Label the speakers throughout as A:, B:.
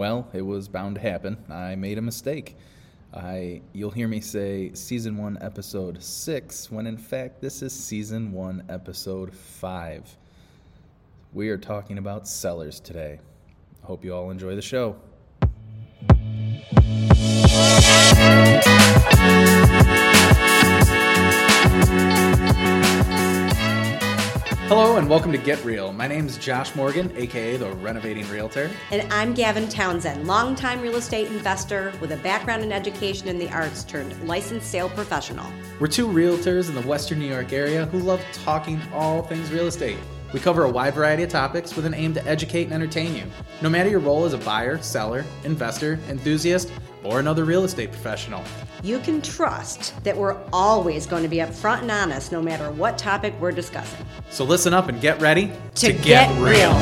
A: Well, it was bound to happen. I made a mistake. I you'll hear me say season 1 episode 6 when in fact this is season 1 episode 5. We are talking about sellers today. Hope you all enjoy the show. And welcome to Get Real. My name is Josh Morgan, aka the Renovating Realtor.
B: And I'm Gavin Townsend, longtime real estate investor with a background in education in the arts turned licensed sale professional.
A: We're two realtors in the Western New York area who love talking all things real estate. We cover a wide variety of topics with an aim to educate and entertain you. No matter your role as a buyer, seller, investor, enthusiast, or another real estate professional.
B: You can trust that we're always going to be upfront and honest no matter what topic we're discussing.
A: So listen up and get ready
B: To get real.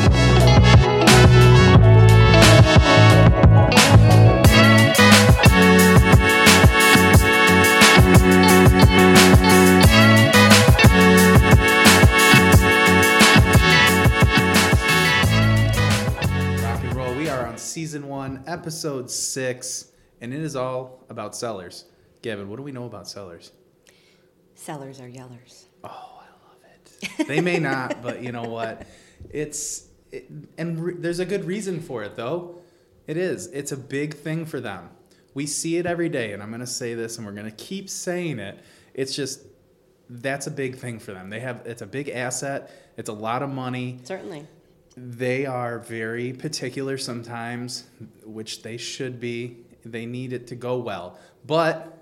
A: Rock and roll. We are on season one, episode six, and it is all about sellers. Gavin, what do we know about sellers?
B: Sellers are yellers.
A: Oh, I love it. They may not, but you know what? It's it, and re- there's a good reason for it though. It is. It's a big thing for them. We see it every day, and I'm going to say this, and we're going to keep saying it. It's just that's a big thing for them. They have it's a big asset. It's a lot of money.
B: Certainly.
A: They are very particular sometimes, which they should be. They need it to go well, but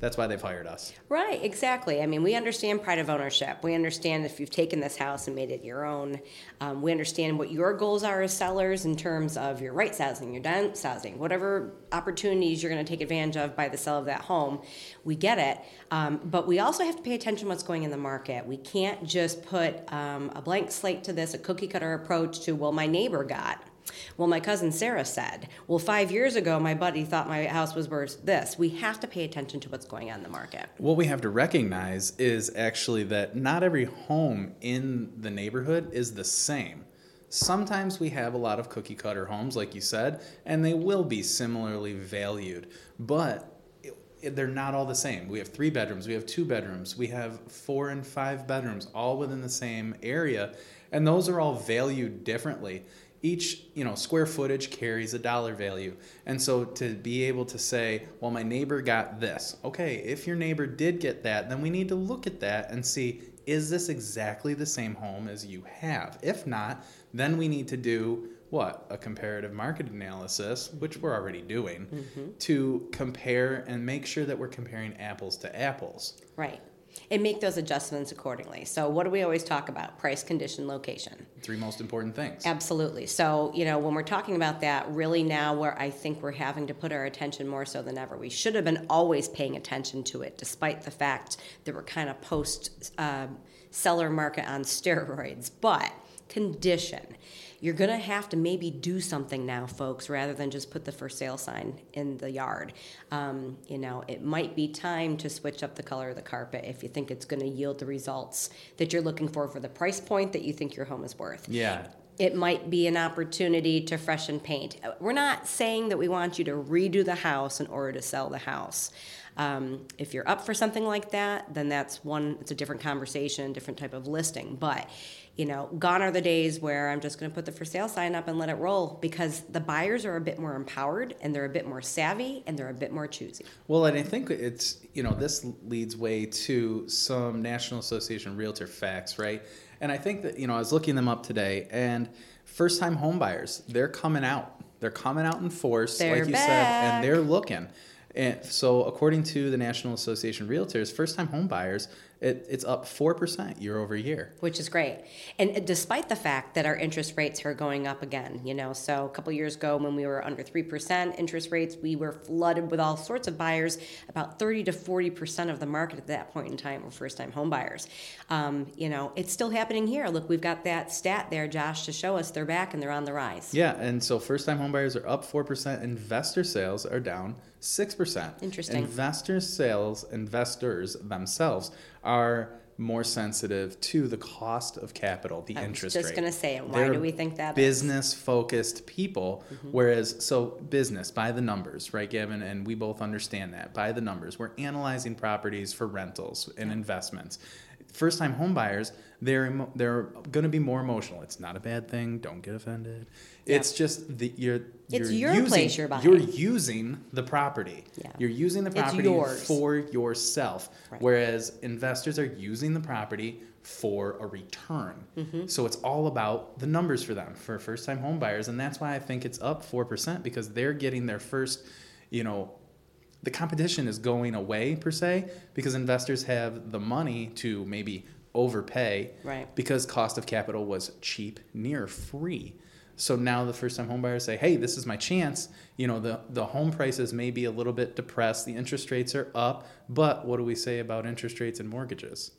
A: that's why they've hired us.
B: Right, exactly. I mean, we understand pride of ownership. We understand if you've taken this house and made it your own. Um, we understand what your goals are as sellers in terms of your right sizing, your downsizing, whatever opportunities you're going to take advantage of by the sale of that home. We get it. Um, but we also have to pay attention to what's going in the market. We can't just put um, a blank slate to this, a cookie cutter approach to, well, my neighbor got. Well, my cousin Sarah said, well, five years ago, my buddy thought my house was worth this. We have to pay attention to what's going on in the market.
A: What we have to recognize is actually that not every home in the neighborhood is the same. Sometimes we have a lot of cookie cutter homes, like you said, and they will be similarly valued, but they're not all the same. We have three bedrooms, we have two bedrooms, we have four and five bedrooms, all within the same area, and those are all valued differently. Each, you know, square footage carries a dollar value. And so to be able to say, well, my neighbor got this. Okay, if your neighbor did get that, then we need to look at that and see is this exactly the same home as you have? If not, then we need to do what? A comparative market analysis, which we're already doing, mm-hmm. to compare and make sure that we're comparing apples to apples.
B: Right. And make those adjustments accordingly. So, what do we always talk about? Price, condition, location.
A: Three most important things.
B: Absolutely. So, you know, when we're talking about that, really now where I think we're having to put our attention more so than ever, we should have been always paying attention to it, despite the fact that we're kind of post uh, seller market on steroids. But condition. You're going to have to maybe do something now, folks, rather than just put the for sale sign in the yard. Um, you know, it might be time to switch up the color of the carpet if you think it's going to yield the results that you're looking for for the price point that you think your home is worth
A: Yeah.
B: it might be an opportunity to freshen paint. Uh, We're not saying that we want you to redo the house in order to sell the house. Um, if you're up for something like that, then that's one. It's a different conversation, different type of listing. But you know, gone are the days where I'm just going to put the for sale sign up and let it roll because the buyers are a bit more empowered and they're a bit more savvy and they're a bit more choosy.
A: Well, and I think it's, you know, this leads way to some National Association Realtor facts, right? And I think that, you know, I was looking them up today and first time home buyers, they're coming out. They're coming out in force,
B: They're
A: like you said, and they're looking. And so, according to the National Association of Realtors, first time home buyers, it, it's up 4% year over year.
B: which is great. And despite the fact that our interest rates are going up again, you know, so a couple years ago when we were under 3% interest rates, we were flooded with all sorts of buyers. About 30 to 40% of the market at that point in time were first time home buyers. Um, you know, it's still happening here. Look, we've got that stat there, Josh, to show us they're back and they're on the rise.
A: Yeah, and so first time homebuyers are up 4%, investor sales are down 6%.
B: Interesting.
A: Investor sales, investors themselves are more sensitive to the cost of capital, the interest rate.
B: I was just gonna say, it. why
A: They're
B: do we think that?
A: Business focused people, mm-hmm. whereas so business by the numbers, right, Gavin? And we both understand that by the numbers. We're analyzing properties for rentals and investments. First time home buyers, they're emo- they're going to be more emotional. It's not a bad thing. Don't get offended. It's just the you're
B: It's
A: you're
B: your
A: using,
B: place you're buying.
A: You're using the property.
B: Yeah.
A: You're using the
B: It's
A: property for yourself.
B: Right.
A: Whereas investors are using the property for a return.
B: Mm-hmm.
A: So it's all about the numbers for them, for first time home buyers. And that's why I think it's up 4% because they're getting their first, you know, the competition is going away per se because investors have the money to maybe overpay
B: Right.
A: because cost of capital was cheap, near free. So now the first time home buyers say, "Hey, this is my chance." You know, the the home prices may be a little bit depressed, the interest rates are up, but what do we say about interest rates and mortgages?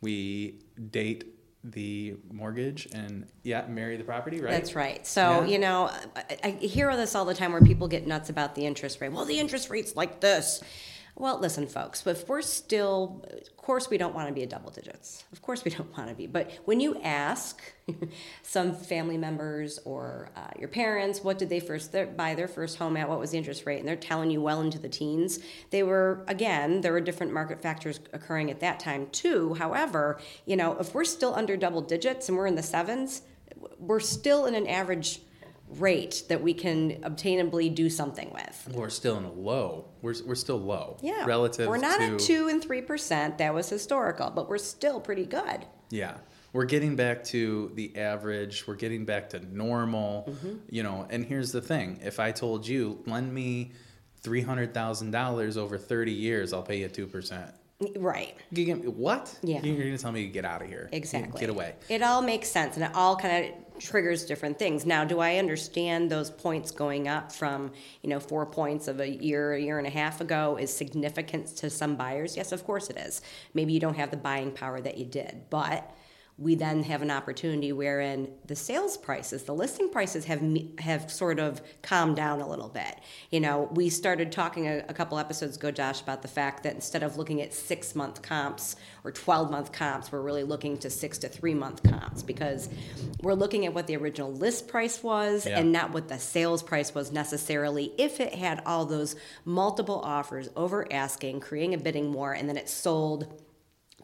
A: We date the mortgage and yeah, marry the property, right?
B: That's right. So,
A: Yeah.
B: you know, I, I hear all this all the time where people get nuts about the interest rate. Well, the interest rate's like this. Well, listen, folks, if we're still, of course, we don't want to be at double digits. Of course, we don't want to be. But when you ask some family members or uh, your parents, what did they first their, buy their first home at? What was the interest rate? And they're telling you well into the teens. They were, again, there were different market factors occurring at that time, too. However, you know, if we're still under double digits and we're in the sevens, we're still in an average rate that we can obtainably do something with.
A: We're still in a low. We're, we're still low.
B: Yeah.
A: Relative
B: We're not
A: to
B: at 2 and 3%. That was historical, but we're still pretty good.
A: Yeah. We're getting back to the average. We're getting back to normal.
B: Mm-hmm.
A: You know, and here's the thing. If I told you, lend me $300,000 over 30 years, I'll pay you 2%.
B: Right.
A: You get- What?
B: Yeah.
A: You're going to tell me to get out of here.
B: Exactly.
A: Get away.
B: It all makes sense and it all kind of triggers different things. Now, do I understand those points going up from, you know, four points of a year, a year and a half ago is significant to some buyers? Yes, of course it is. Maybe you don't have the buying power that you did, but we then have an opportunity wherein the sales prices, the listing prices have have sort of calmed down a little bit. You know, we started talking a, a couple episodes ago, Josh, about the fact that instead of looking at six month comps or twelve month comps, we're really looking to six to three month comps because we're looking at what the original list price was
A: Yeah.
B: and not what the sales price was necessarily. If it had all those multiple offers over asking, creating a bidding war, and then it sold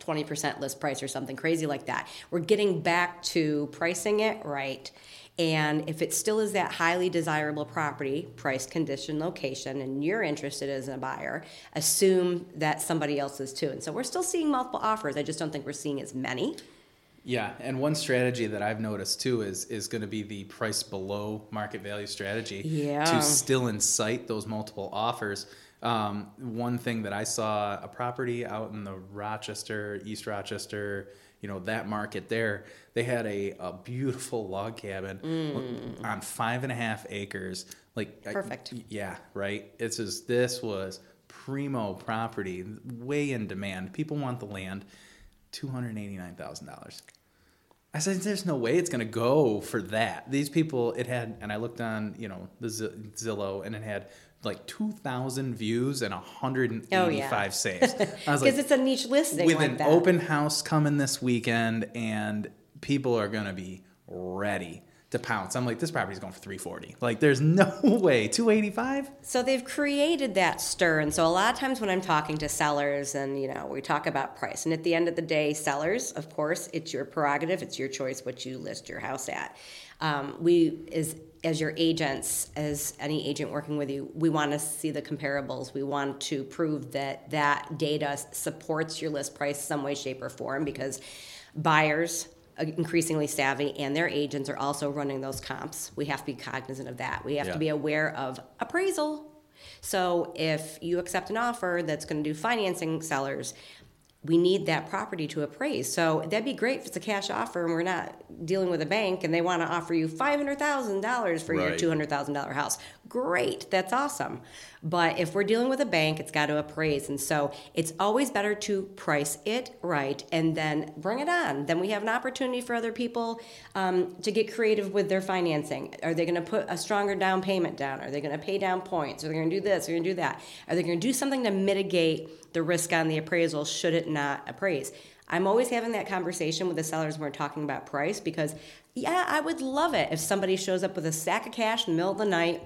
B: 20% list price or something crazy like that. We're getting back to pricing it right. And if it still is that highly desirable property, price, condition, location, and you're interested as a buyer, assume that somebody else is too. And so we're still seeing multiple offers. I just don't think we're seeing as many.
A: Yeah, and one strategy that I've noticed too is is going to be the price below market value strategy
B: Yeah.
A: to still incite those multiple offers. Um, one thing that I saw a property out in the Rochester, East Rochester, you know, that market there, they had a, a beautiful log cabin mm. on five and a half acres. Like,
B: perfect.
A: I, yeah, right. It's just, this was primo property, way in demand. People want the land. $289,000. I said, "There's no way it's gonna go for that." These people, it had, and I looked on, you know, the Z- Zillow, and it had like two thousand views and hundred and
B: Oh,
A: eighty
B: yeah.
A: saves.
B: Because
A: like,
B: it's a niche listing
A: with
B: like
A: an
B: that.
A: open house coming this weekend, and people are gonna be ready to pounce. I'm like, this property's going for three forty. Like, there's no way two eighty five.
B: So they've created that stir. And so a lot of times when I'm talking to sellers and, you know, we talk about price. And at the end of the day, sellers, of course, it's your prerogative, it's your choice what you list your house at. Um, we, as, as your agents, as any agent working with you, we want to see the comparables. We want to prove that that data supports your list price some way, shape, or form because buyers, increasingly savvy and their agents are also running those comps. We have to be cognizant of that. We have
A: Yeah.
B: to be aware of appraisal. So if you accept an offer that's going to do financing sellers, we need that property to appraise. So that'd be great if it's a cash offer and we're not dealing with a bank and they want to offer you $500,000 for your $200,000 house. Great, that's awesome. But if we're dealing with a bank, it's got to appraise. And so it's always better to price it right and then bring it on. Then we have an opportunity for other people um, to get creative with their financing. Are they going to put a stronger down payment down? Are they going to pay down points? Are they going to do this? Are they going to do that? Are they going to do something to mitigate the risk on the appraisal should it it not appraise? I'm always having that conversation with the sellers when we're talking about price because, yeah, I would love it if somebody shows up with a sack of cash in the middle of the night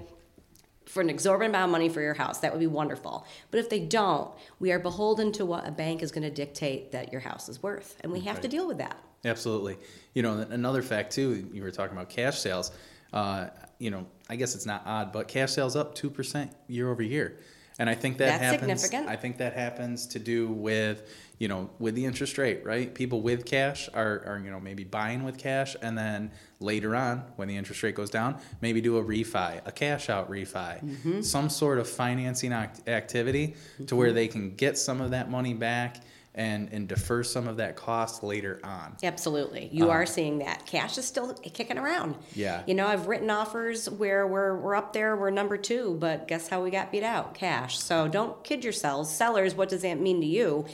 B: for an exorbitant amount of money for your house. That would be wonderful. But if they don't, we are beholden to what a bank is going to dictate that your house is worth, and we have to deal with that.
A: Absolutely. You know, another fact too. You were talking about cash sales. Uh, you know, I guess it's not odd, but cash sales up two percent year over year, and I think that
B: That's
A: happens.
B: significant.
A: I think that happens to do with you know with the interest rate, right? People with cash are, are you know maybe buying with cash, and then later on when the interest rate goes down, maybe do a refi, a cash out refi,
B: Mm-hmm.
A: some sort of financing act- activity to where they can get some of that money back. And, and defer some of that cost later on.
B: Absolutely. You uh-huh. are seeing that. Cash is still kicking around.
A: Yeah.
B: You know, I've written offers where we're, we're up there, we're number two, but guess how we got beat out? Cash. So don't kid yourselves. Sellers, what does that mean to you?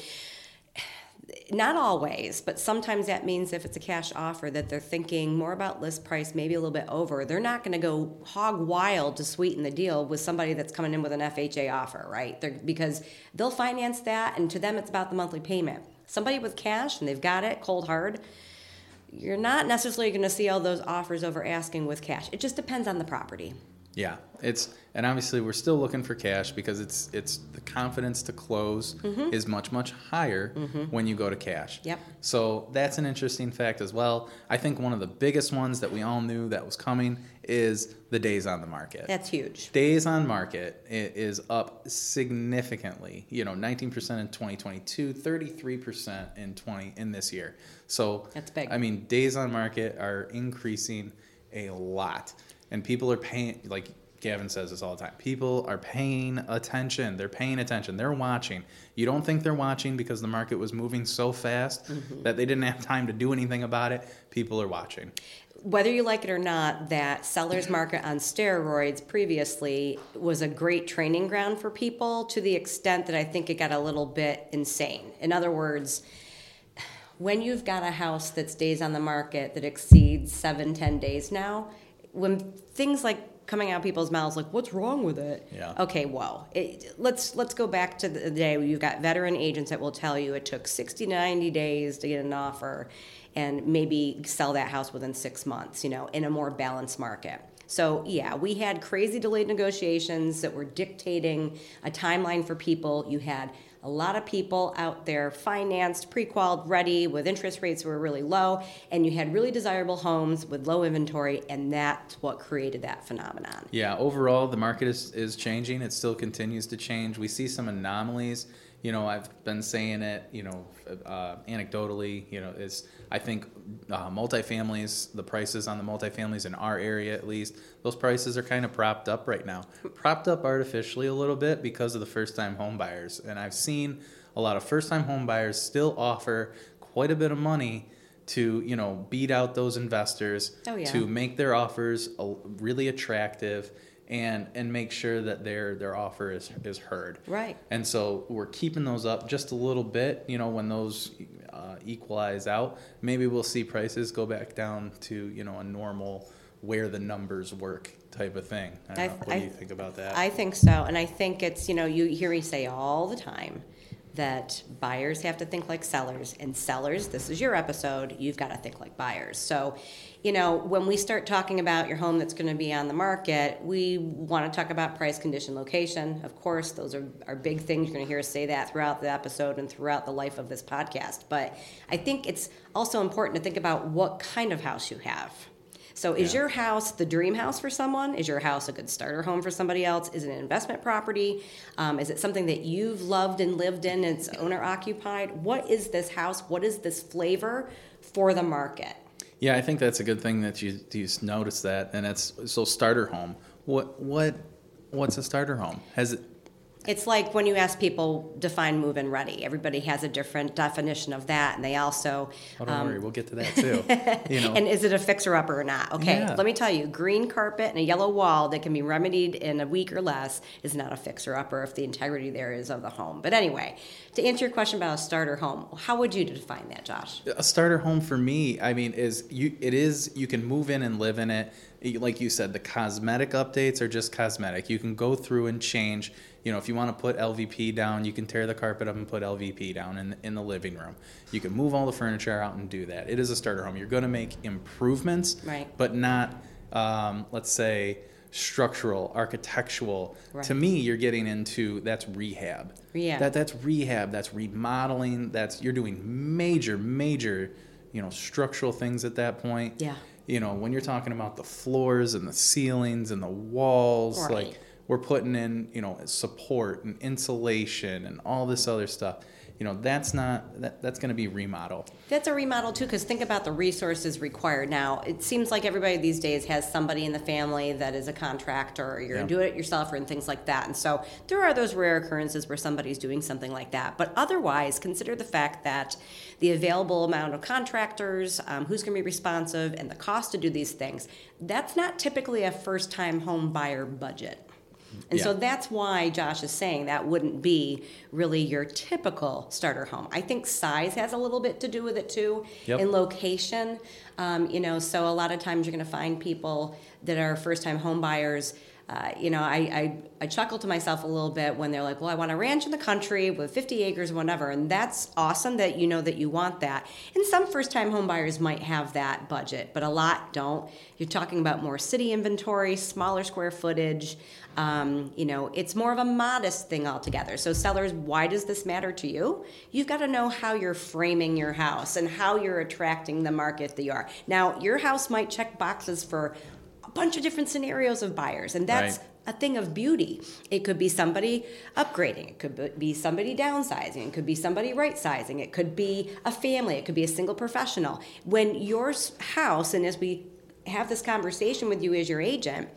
B: Not always, but sometimes that means if it's a cash offer that they're thinking more about list price, maybe a little bit over. They're not going to go hog wild to sweeten the deal with somebody that's coming in with an FHA offer, right? They're, because they'll finance that, and to them, it's about the monthly payment. Somebody with cash and they've got it cold hard, you're not necessarily going to see all those offers over asking with cash. It just depends on the property.
A: Yeah, it's and obviously we're still looking for cash because it's it's the confidence to close mm-hmm. is much much higher mm-hmm. when you go to cash.
B: Yep.
A: So that's an interesting fact as well. I think one of the biggest ones that we all knew that was coming is the days on the market.
B: That's huge.
A: Days on market is up significantly. You know, 19% in 2022, 33% in 20 in this year. So
B: That's big.
A: I mean, days on market are increasing a lot, and people are paying. Like Gavin says this all the time. People are paying attention. They're paying attention. They're watching. You don't think they're watching because the market was moving so fast
B: Mm-hmm.
A: that they didn't have time to do anything about it. People are watching.
B: Whether you like it or not, that seller's market on steroids previously was a great training ground for people to the extent that I think it got a little bit insane. In other words, when you've got a house that stays on the market that exceeds seven, ten days now, when things like coming out of people's mouths like what's wrong with it?
A: Yeah.
B: okay well it, let's let's go back to the day where you've got veteran agents that will tell you it took 60 90 days to get an offer and maybe sell that house within six months you know in a more balanced market. So yeah we had crazy delayed negotiations that were dictating a timeline for people. You had a lot of people out there financed, pre-qualified, ready with interest rates were really low, and you had really desirable homes with low inventory, and that's what created that phenomenon.
A: Yeah, overall, the market is, is changing. It still continues to change. We see some anomalies. You know, I've been saying it, you know, uh, anecdotally, you know, is I think uh, multifamilies, the prices on the multifamilies in our area at least, those prices are kind of propped up right now. propped up artificially a little bit because of the first time home buyers. And I've seen a lot of first time home buyers still offer quite a bit of money to, you know, beat out those investors
B: Oh, yeah.
A: to make their offers a- really attractive and and make sure that their their offer is is heard.
B: Right.
A: And so we're keeping those up just a little bit. You know, when those uh, equalize out, maybe we'll see prices go back down to you know a normal where the numbers work type of thing. I don't
B: I-
A: know. What
B: I-
A: do you think about that?
B: I think so, and I think it's, you know, you hear me say all the time that buyers have to think like sellers, and sellers, this is your episode, you've got to think like buyers. So, you know, when we start talking about your home that's going to be on the market, we want to talk about price, condition, location. Of course, those are, are big things. You're going to hear us say that throughout the episode and throughout the life of this podcast. But I think it's also important to think about what kind of house you have. So is
A: Yeah.
B: your house the dream house for someone? Is your house a good starter home for somebody else? Is it an investment property? Um, is it something that you've loved and lived in? And it's owner occupied. What is this house? What is this flavor for the market?
A: Yeah, I think that's a good thing that you you notice that, and it's so starter home. What what what's a starter home? Has it?
B: It's like when you ask people define move in ready. Everybody has a different definition of that, and they also
A: Oh, don't worry, um, we'll get to that too. You know,
B: And is it a fixer upper or not? Okay,
A: Yeah.
B: let me tell you, green carpet and a yellow wall that can be remedied in a week or less is not a fixer upper if the integrity there is of the home. But anyway, to answer your question about a starter home, how would you define that, Josh?
A: a starter home for me i mean is you it is you can move in and live in it like you said, the cosmetic updates are just cosmetic. You can go through and change. You know, if you want to put LVP down, you can tear the carpet up and put LVP down in, in the living room. You can move all the furniture out and do that. It is a starter home. You're going to make improvements,
B: Right.
A: but not, um, let's say, structural, architectural.
B: Right.
A: To me, you're getting into that's rehab.
B: Rehab.
A: That that's rehab. That's remodeling. That's you're doing major, major, you know, structural things at that point.
B: Yeah.
A: You know, when you're talking about the floors and the ceilings and the walls,
B: Right.
A: like we're putting in, you know, support and insulation and all this other stuff. You know, that's not that, that's going to be remodel.
B: That's a remodel too, because think about the resources required. Now, it seems like everybody these days has somebody in the family that is a contractor, or you're
A: Yeah.
B: a do-it-yourselfer, and things like that. And so there are those rare occurrences where somebody's doing something like that. But otherwise, consider the fact that the available amount of contractors, um, who's going to be responsive, and the cost to do these things. That's not typically a first-time home buyer budget. And so that's why Josh is saying that wouldn't be really your typical starter home. I think size has a little bit to do with it too,
A: Yep.
B: and location. Um, you know, so a lot of times you're going to find people that are first-time home buyers. Uh, you know, I, I I chuckle to myself a little bit when they're like, "Well, I want a ranch in the country with 50 acres, whatever," and that's awesome that you know that you want that. And some first-time home buyers might have that budget, but a lot don't. You're talking about more city inventory, smaller square footage. Um, you know, it's more of a modest thing altogether. So, sellers, why does this matter to you? You've got to know how you're framing your house and how you're attracting the market that you are. Now, your house might check boxes for a bunch of different scenarios of buyers, and that's
A: Right.
B: a thing of beauty. It could be somebody upgrading, it could be somebody downsizing, it could be somebody right sizing, it could be a family, it could be a single professional. When your house, and as we have this conversation with you as your agent,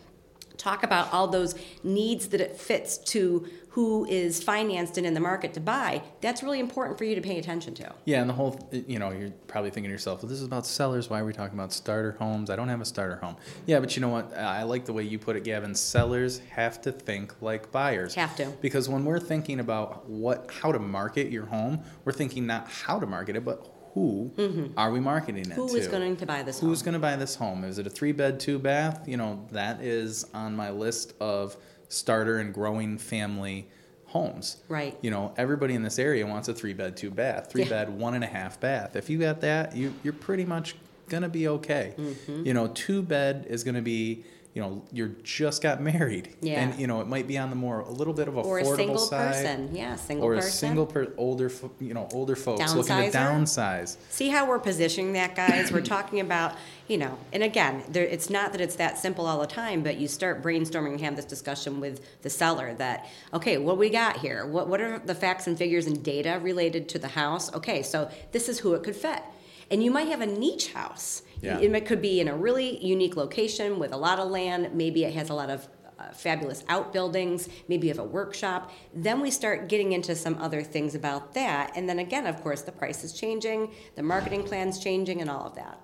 B: talk about all those needs that it fits to who is financed and in the market to buy, that's really important for you to pay attention to.
A: Yeah, and the whole, you know, you're probably thinking to yourself, well, this is about sellers. Why are we talking about starter homes? I don't have a starter home. Yeah, but you know what? I like the way you put it, Gavin. Sellers have to think like buyers.
B: Have to.
A: Because when we're thinking about what, how to market your home, we're thinking not how to market it, but who are we marketing it
B: Mm-hmm. Who
A: to?
B: Who is going to buy this home?
A: Who's going to buy this home? Is it a three bed, two bath? You know, that is on my list of starter and growing family homes.
B: Right.
A: You know, everybody in this area wants a three bed, two bath, three
B: Yeah.
A: bed, one and a half bath. If you got that, you, you're pretty much going to be okay.
B: Mm-hmm.
A: You know, two bed is going to be, you know, you're just got married.
B: Yeah.
A: And, you know, it might be on the more, a little bit of affordable
B: or a single
A: side.
B: person. Yeah, single
A: Or a single per, older, fo- you know, older folks looking to downsize.
B: See how we're positioning that, guys? We're talking about, you know, and again, there, it's not that it's that simple all the time, but you start brainstorming and have this discussion with the seller that, okay, what we got here? What, what are the facts and figures and data related to the house? Okay, so this is who it could fit. And you might have a niche house.
A: Yeah.
B: It could be in a really unique location with a lot of land. Maybe it has a lot of uh, fabulous outbuildings. Maybe you have a workshop. Then we start getting into some other things about that. And then again, of course, the price is changing, the marketing plan's changing, and all of that.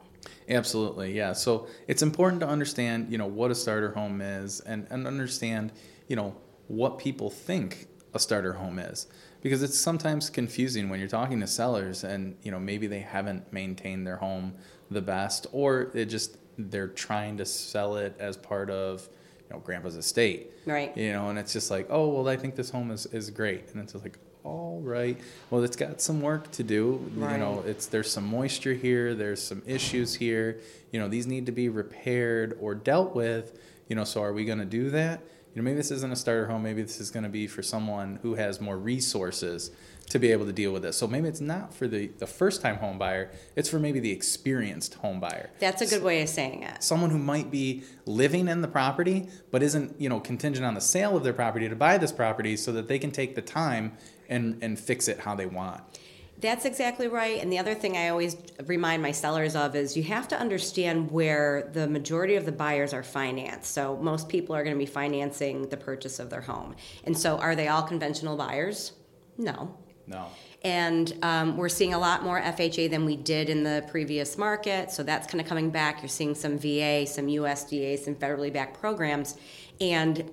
A: Absolutely, yeah. So it's important to understand, you know, what a starter home is, and and understand, you know, what people think a starter home is, because it's sometimes confusing when you're talking to sellers, and you know, maybe they haven't maintained their home the best, or it just they're trying to sell it as part of, you know, grandpa's estate,
B: Right.
A: You know, and it's just like, oh, well, I think this home is is great, and it's just like. All right. Well, it's got some work to do. You know, it's there's some moisture here there's some issues here you know these need to be repaired or dealt with you know so are we going to do that you know maybe this isn't a starter home maybe this is going to be for someone who has more resources to be able to deal with this so maybe it's not for the the first time home buyer it's for maybe the experienced home buyer
B: That's a good way of saying it.
A: someone who might be living in the property but isn't you know contingent on the sale of their property to buy this property so that they can take the time and and fix it how they want
B: That's exactly right. And the other thing I always remind my sellers of is you have to understand where the majority of the buyers are financed. So most people are going to be financing the purchase of their home. And so are they all conventional buyers? No.
A: No
B: And um, we're seeing a lot more FHA than we did in the previous market. So that's kind of coming back. You're seeing some VA, some USDA, some federally backed programs. And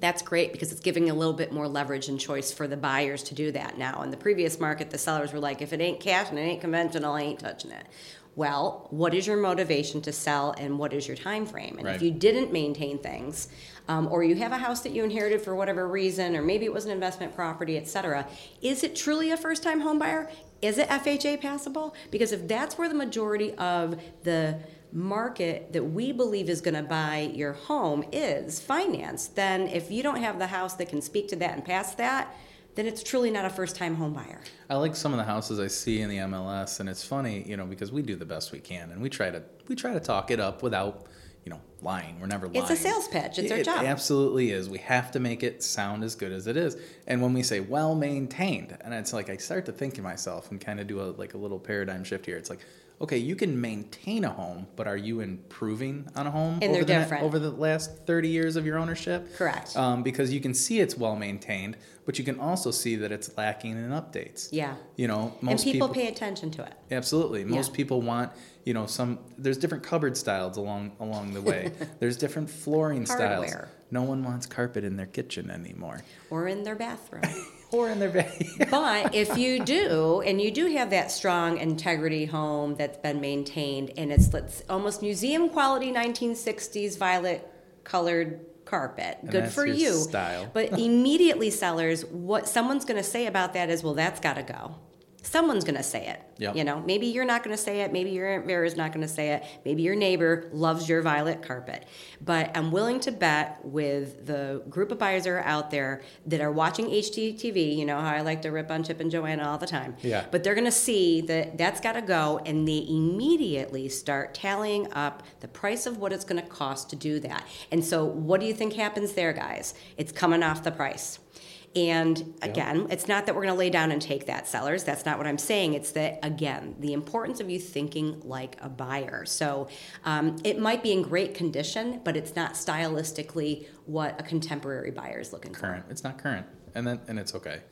B: that's great because it's giving a little bit more leverage and choice for the buyers to do that now. In the previous market, the sellers were like, if it ain't cash and it ain't conventional, I ain't touching it. well, what is your motivation to sell and what is your time frame? And
A: Right.
B: if you didn't maintain things, um, or you have a house that you inherited for whatever reason, or maybe it was an investment property, et cetera, is it truly a first time home buyer? Is it FHA passable? Because if that's where the majority of the market that we believe is going to buy your home is finance, then if you don't have the house that can speak to that and pass that, then it's truly not a first time home buyer.
A: I like some of the houses I see in the MLS, and it's funny, you know, because we do the best we can, and we try to we try to talk it up without, you know, lying. We're never lying.
B: It's a sales pitch. It's our job.
A: It absolutely is. We have to make it sound as good as it is. And when we say well maintained, and it's like I start to think to myself and kind of do a like a little paradigm shift here. It's like, okay, you can maintain a home, but are you improving on a home
B: And
A: over
B: they're
A: the,
B: different.
A: over the last thirty years of your ownership?
B: Correct.
A: Um, because you can see it's well maintained, but you can also see that it's lacking in updates.
B: Yeah.
A: You know,
B: And
A: most
B: people, pay attention to it.
A: Absolutely. Most
B: Yeah.
A: people want, you know, some there's different cupboard styles along along the way. there's different flooring styles. No one wants carpet in their kitchen anymore.
B: Or in their bathroom.
A: Or in their bed.
B: but if you do, and you do have that strong integrity home that's been maintained, and it's let's, almost museum quality 1960s violet colored carpet,
A: And
B: good for you.
A: style.
B: but immediately, sellers, what someone's going to say about that is, well, that's got to go. Someone's going to say it.
A: Yep.
B: You know, maybe you're not going to say it. Maybe your Aunt Vera's not going to say it. Maybe your neighbor loves your violet carpet. But I'm willing to bet with the group of buyers that are out there that are watching HGTV, you know how I like to rip on Chip and Joanna all the time.
A: Yeah.
B: But they're going to see that that's got to go, and they immediately start tallying up the price of what it's going to cost to do that. And so, what do you think happens there, guys? It's coming off the price. And again, it's not that we're going to lay down and take that, sellers. That's not what I'm saying. It's that, again, the importance of you thinking like a buyer. So um, it might be in great condition, but it's not stylistically what a contemporary buyer is looking for.
A: current. It's not current. And then and it's okay.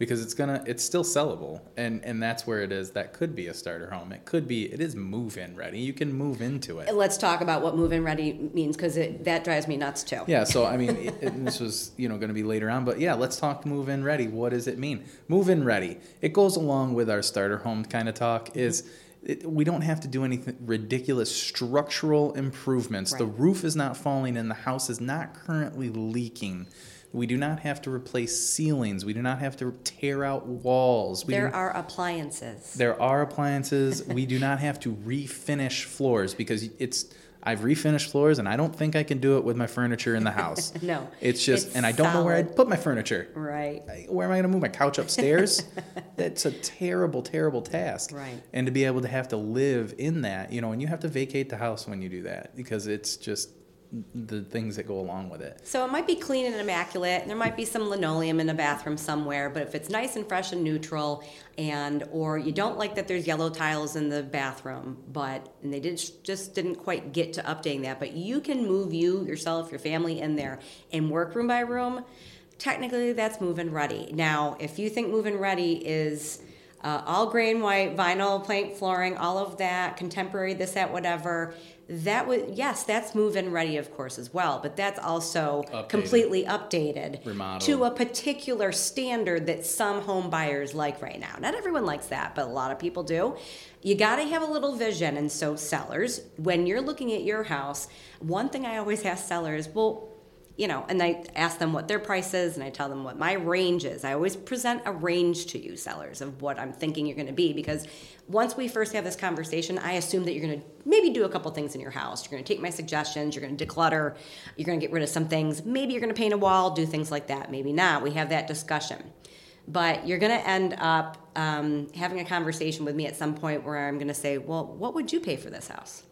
A: Because it's gonna it's still sellable. And and that's where it is. That could be a starter home. It could be it is move in ready. You can move into it.
B: Let's talk about what move-in ready means because that drives me nuts too.
A: Yeah, so I mean, it, this was you know going to be later on, but yeah, let's talk move in ready. What does it mean? Move in ready. It goes along with our starter home kind of talk. Is it, we don't have to do anything ridiculous structural improvements. The roof is not falling and The house is not currently leaking. We do not have to replace ceilings. We do not have to tear out walls. We
B: There
A: do,
B: are appliances.
A: there are appliances. we do not have to refinish floors because it's. I've refinished floors, and I don't think I can do it with my furniture in the house.
B: No,
A: it's just,
B: it's
A: and I don't know where. I'd put my furniture.
B: Right.
A: Where am I going to move my couch upstairs? That's a terrible, terrible task.
B: Right.
A: And to be able to have to live in that, you know, and you have to vacate the house when you do that because it's just the things that go along with it.
B: So it might be clean and immaculate, and there might be some linoleum in a bathroom somewhere, but if it's nice and fresh and neutral, and or you don't like that there's yellow tiles in the bathroom, but and they did just didn't quite get to updating that, but you can move you yourself, your family in there and work room by room. Technically, that's move-in ready. Now, if you think move-in ready is uh, all grain white, vinyl plank flooring, all of that, contemporary, this, that, whatever. That would yes, that's move-in ready, of course, as well. But that's also
A: Updated.
B: completely updated
A: Remodeled.
B: to a particular standard that some home buyers like right now. Not everyone likes that, but a lot of people do. You got to have a little vision, and so sellers, when you're looking at your house, one thing I always ask sellers, well, you know, and I ask them what their price is and I tell them what my range is. I always present a range to you, sellers, of what I'm thinking you're going to be because once we first have this conversation, I assume that you're going to maybe do a couple things in your house. You're going to take my suggestions, you're going to declutter, you're going to get rid of some things. Maybe you're going to paint a wall, do things like that. Maybe not. We have that discussion. But you're going to end up um, having a conversation with me at some point where I'm going to say, well, what would you pay for this house?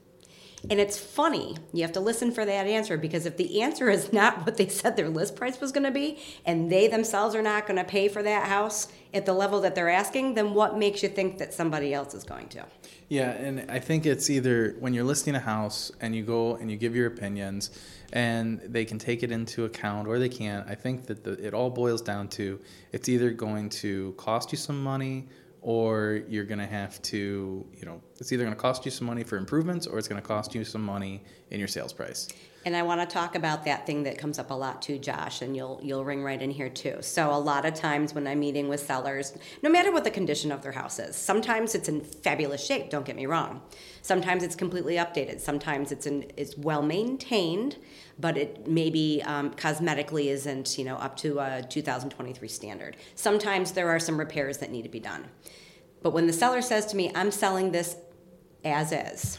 B: And it's funny, you have to listen for that answer because if the answer is not what they said their list price was going to be, and they themselves are not going to pay for that house at the level that they're asking, then what makes you think that somebody else is going to?
A: Yeah, and I think it's either when you're listing a house and you go and you give your opinions and they can take it into account or they can't. I think that the, it all boils down to it's either going to cost you some money or you're going to have to, you know, it's either going to cost you some money for improvements or it's going to cost you some money in your sales price.
B: And I want to talk about that thing that comes up a lot too, Josh, and you'll you'll ring right in here too. So a lot of times when I'm meeting with sellers, no matter what the condition of their house is, sometimes it's in fabulous shape. Don't get me wrong. Sometimes it's completely updated. Sometimes it's in it's well maintained, but it maybe um, cosmetically isn't you know up to a 2023 standard. Sometimes there are some repairs that need to be done. But when the seller says to me, "I'm selling this as is,"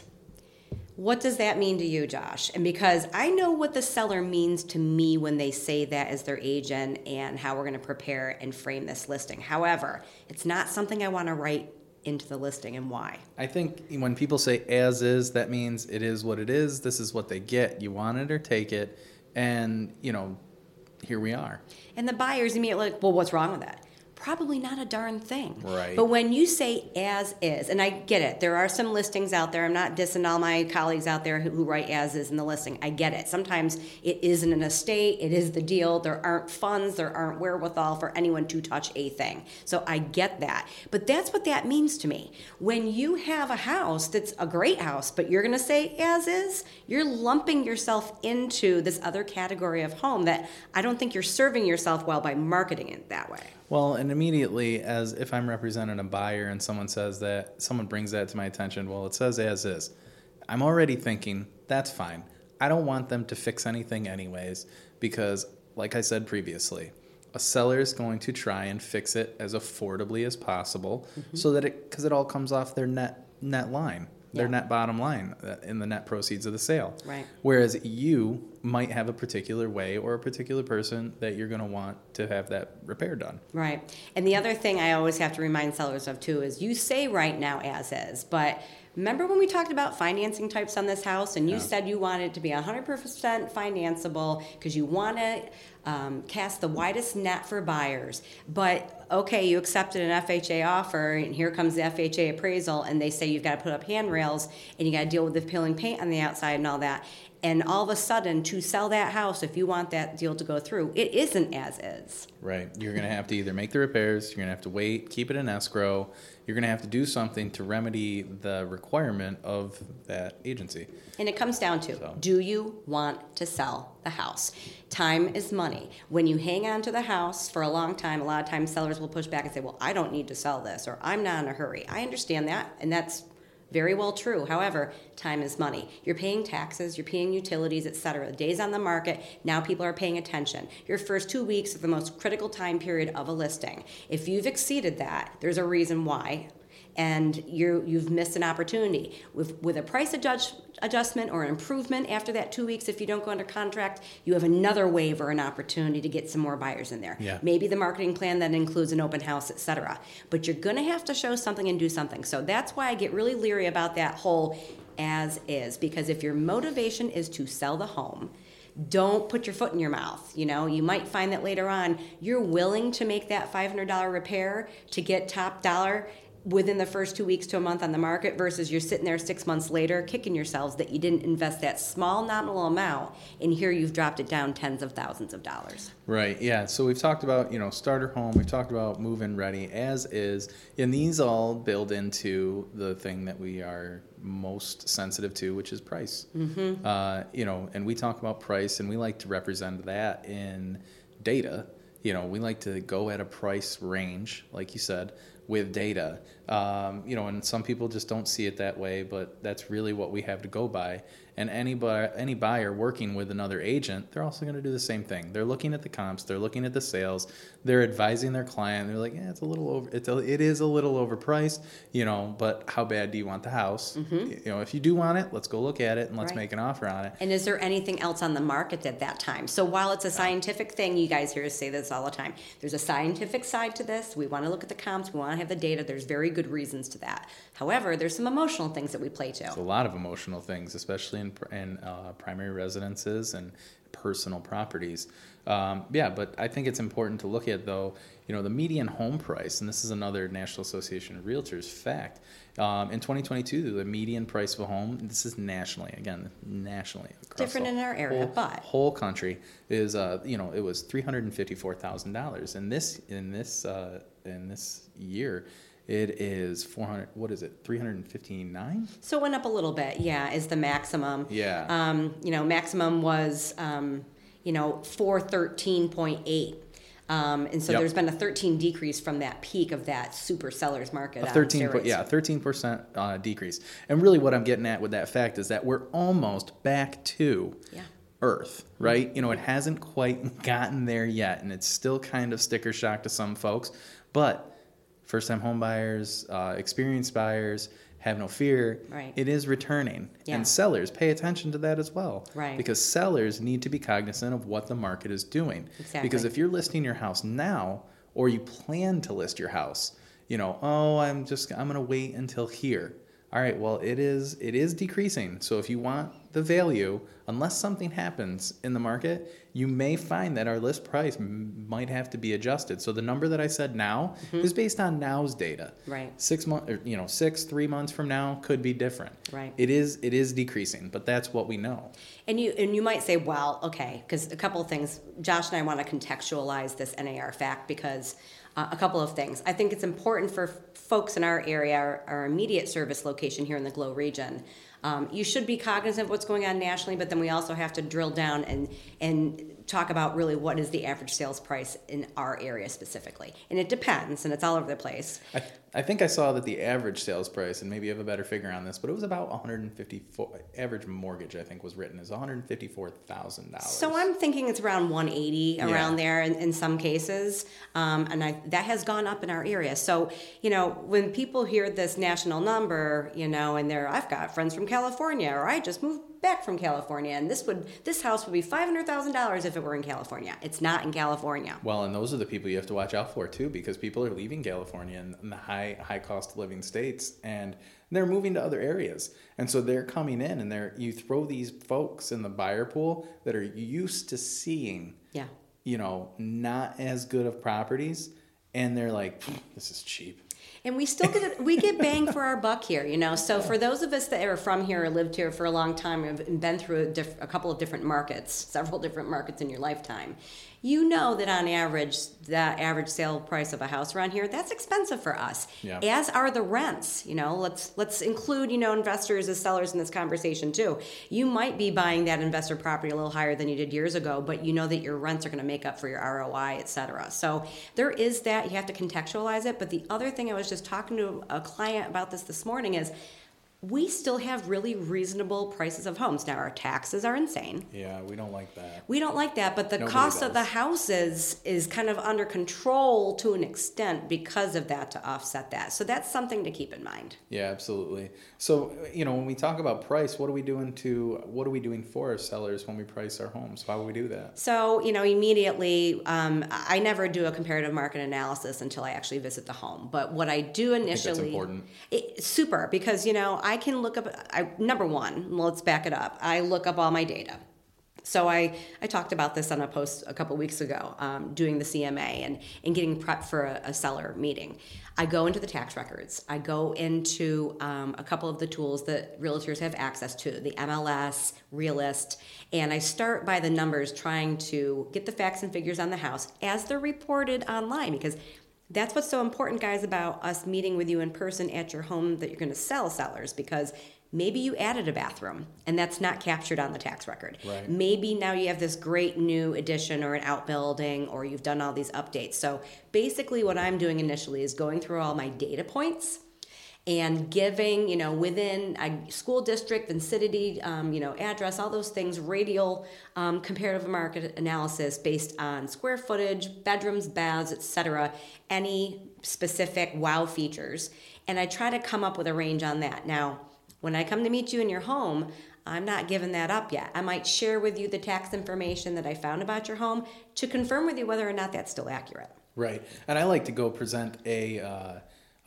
B: What does that mean to you, Josh? And because I know what the seller means to me when they say that as their agent and how we're going to prepare and frame this listing. However, it's not something I want to write into the listing and why.
A: I think when people say as is, that means it is what it is. This is what they get. You want it or take it. And, you know, here we are.
B: And the buyers immediately like, well, what's wrong with that? Probably not a darn thing.
A: Right.
B: But when you say as is, and I get it, there are some listings out there. I'm not dissing all my colleagues out there who, who write as is in the listing. I get it. Sometimes it isn't an estate, it is the deal. There aren't funds, there aren't wherewithal for anyone to touch a thing. So I get that. But that's what that means to me. When you have a house that's a great house, but you're going to say as is, you're lumping yourself into this other category of home that I don't think you're serving yourself well by marketing it that way.
A: Well, and immediately, as if I'm representing a buyer and someone says that, someone brings that to my attention, well, it says as is. I'm already thinking, that's fine. I don't want them to fix anything, anyways, because, like I said previously, a seller is going to try and fix it as affordably as possible mm-hmm. so that it, because it all comes off their net, net line their yeah. net bottom line uh, in the net proceeds of the sale.
B: Right.
A: Whereas you might have a particular way or a particular person that you're going to want to have that repair done.
B: Right. And the other thing I always have to remind sellers of too is you say right now as is, but remember when we talked about financing types on this house and you yeah. said you wanted it to be 100% financeable because you want to um, cast the widest net for buyers. But okay, you accepted an FHA offer, and here comes the FHA appraisal, and they say you've got to put up handrails and you got to deal with the peeling paint on the outside and all that. And all of a sudden, to sell that house, if you want that deal to go through, it isn't as is.
A: Right. You're going to have to either make the repairs, you're going to have to wait, keep it in escrow, you're going to have to do something to remedy the requirement of that agency.
B: And it comes down to so. do you want to sell the house? Time is money. When you hang on to the house for a long time, a lot of times sellers will push back and say, Well, I don't need to sell this, or I'm not in a hurry. I understand that, and that's very well true. However, time is money. You're paying taxes, you're paying utilities, etc. Days on the market, now people are paying attention. Your first two weeks are the most critical time period of a listing. If you've exceeded that, there's a reason why and you you've missed an opportunity with with a price adjust, adjustment or an improvement after that two weeks if you don't go under contract you have another wave or an opportunity to get some more buyers in there
A: yeah.
B: maybe the marketing plan that includes an open house etc but you're going to have to show something and do something so that's why i get really leery about that whole as is because if your motivation is to sell the home don't put your foot in your mouth. You know, you might find that later on you're willing to make that $500 repair to get top dollar within the first two weeks to a month on the market versus you're sitting there six months later kicking yourselves that you didn't invest that small nominal amount and here you've dropped it down tens of thousands of dollars.
A: Right yeah so we've talked about you know starter home we've talked about move in ready as is and these all build into the thing that we are most sensitive to which is price.
B: Mm-hmm.
A: uh, you know and we talk about price and we like to represent that in data. You know we like to go at a price range like you said with data. Um, you know, and some people just don't see it that way, but that's really what we have to go by. And any buyer, any buyer working with another agent, they're also going to do the same thing. They're looking at the comps, they're looking at the sales, they're advising their client. They're like, yeah, it's a little over, it's a, it is a little overpriced, you know, but how bad do you want the house?
B: Mm-hmm.
A: You know, if you do want it, let's go look at it and let's
B: right.
A: make an offer on it.
B: And is there anything else on the market at that time? So while it's a scientific thing, you guys hear us say this all the time. There's a scientific side to this. We want to look at the comps. We want to have the data. There's very good reasons to that. However, there's some emotional things that we play to.
A: There's a lot of emotional things, especially in, in uh, primary residences and personal properties. Um, yeah, but I think it's important to look at though, you know, the median home price, and this is another National Association of Realtors fact. Um, in 2022, the median price of a home, this is nationally, again, nationally,
B: different in our area,
A: whole,
B: but
A: whole country is, uh, you know, it was three hundred and fifty-four thousand dollars, and this in this uh, in this year, It is 400, what is it, 359?
B: So it went up a little bit, yeah, is the maximum.
A: Yeah.
B: Um, you know, maximum was, um, you know, four thirteen point eight. Um, and so
A: Yep.
B: there's been a thirteen decrease from that peak of that super sellers market.
A: A 13, po- yeah, 13% uh, decrease. And really what I'm getting at with that fact is that we're almost back to
B: Yeah.
A: Earth, right? You know, it hasn't quite gotten there yet, and it's still kind of sticker shock to some folks. But first time home buyers, uh, experienced buyers, have no fear.
B: Right.
A: It is returning.
B: Yeah.
A: And sellers pay attention to that as well.
B: Right.
A: Because sellers need to be cognizant of what the market is doing.
B: Exactly.
A: Because if you're listing your house now, or you plan to list your house, you know, oh, I'm just I'm gonna wait until here. All right, well, it is it is decreasing. So if you want the value, unless something happens in the market, you may find that our list price m- might have to be adjusted. So the number that I said now is based on now's data.
B: Mm-hmm. Right.
A: Six months, you know, six three months from now could be different.
B: Right.
A: It is it is decreasing, but that's what we know.
B: And you and you might say, well, okay, because a couple of things. Josh and I want to contextualize this NAR fact because uh, a couple of things. I think it's important for folks in our area, our, our immediate service location here in the GLOW region. Um, you should be cognizant of what's going on nationally, but then we also have to drill down and and talk about really what is the average sales price in our area specifically. And it depends, and it's all over the place.
A: I, I think I saw that the average sales price, and maybe you have a better figure on this, but it was about 154. Average mortgage, I think, was written as 154 thousand dollars.
B: So I'm thinking it's around 180
A: Yeah.
B: around there in, in some cases, um, and I, that has gone up in our area. So you know, when people hear this national number, you know, and they're I've got friends from California, or I just moved back from California, and this would this house would be five hundred thousand dollars if it were in California. It's not in California.
A: Well, and those are the people you have to watch out for too, because people are leaving California and, the high high cost of living states, and they're moving to other areas, and so they're coming in, and they're you throw these folks in the buyer pool that are used to seeing,
B: Yeah.
A: you know, not as good of properties, and they're like, this is cheap.
B: And we still get we get bang for our buck here, you know. So for those of us that are from here or lived here for a long time and been through a, diff, a couple of different markets, several different markets in your lifetime, you know that on average, the average sale price of a house around here that's expensive for us.
A: Yeah.
B: As are the rents. You know, let's let's include you know investors as sellers in this conversation too. You might be buying that investor property a little higher than you did years ago, but you know that your rents are going to make up for your ROI, et cetera. So there is that you have to contextualize it. But the other thing I was just talking to a client about this this morning is. We still have really reasonable prices of homes. Now, our taxes are insane.
A: Yeah, we don't like that.
B: We don't like that, but the
A: Nobody
B: cost of the houses is kind of under control to an extent because of that to offset that. So that's something to keep in mind.
A: Yeah, absolutely. So, you know, when we talk about price, what are we doing to what are we doing for our sellers when we price our homes? Why would we do that?
B: So, you know, immediately, um, I never do a comparative market analysis until I actually visit the home. But what I do
A: that's
B: initially,
A: important.
B: It, super, because you know, I can look up. I, number one, let's back it up. I look up all my data. So I, I talked about this on a post a couple weeks ago, um, doing the CMA and, and getting prep for a, a seller meeting. I go into the tax records. I go into um, a couple of the tools that realtors have access to, the MLS, Realist, and I start by the numbers, trying to get the facts and figures on the house as they're reported online because that's what's so important, guys, about us meeting with you in person at your home that you're going to sell sellers because maybe you added a bathroom and that's not captured on the tax record.
A: Right.
B: Maybe now you have this great new addition or an outbuilding or you've done all these updates. So basically, what I'm doing initially is going through all my data points and giving, you know, within a school district, vicinity, um, you know, address, all those things, radial um, comparative market analysis based on square footage, bedrooms, baths, etc., any specific wow features. And I try to come up with a range on that. Now, when I come to meet you in your home, I'm not giving that up yet. I might share with you the tax information that I found about your home to confirm with you whether or not that's still accurate.
A: Right. And I like to go present a uh,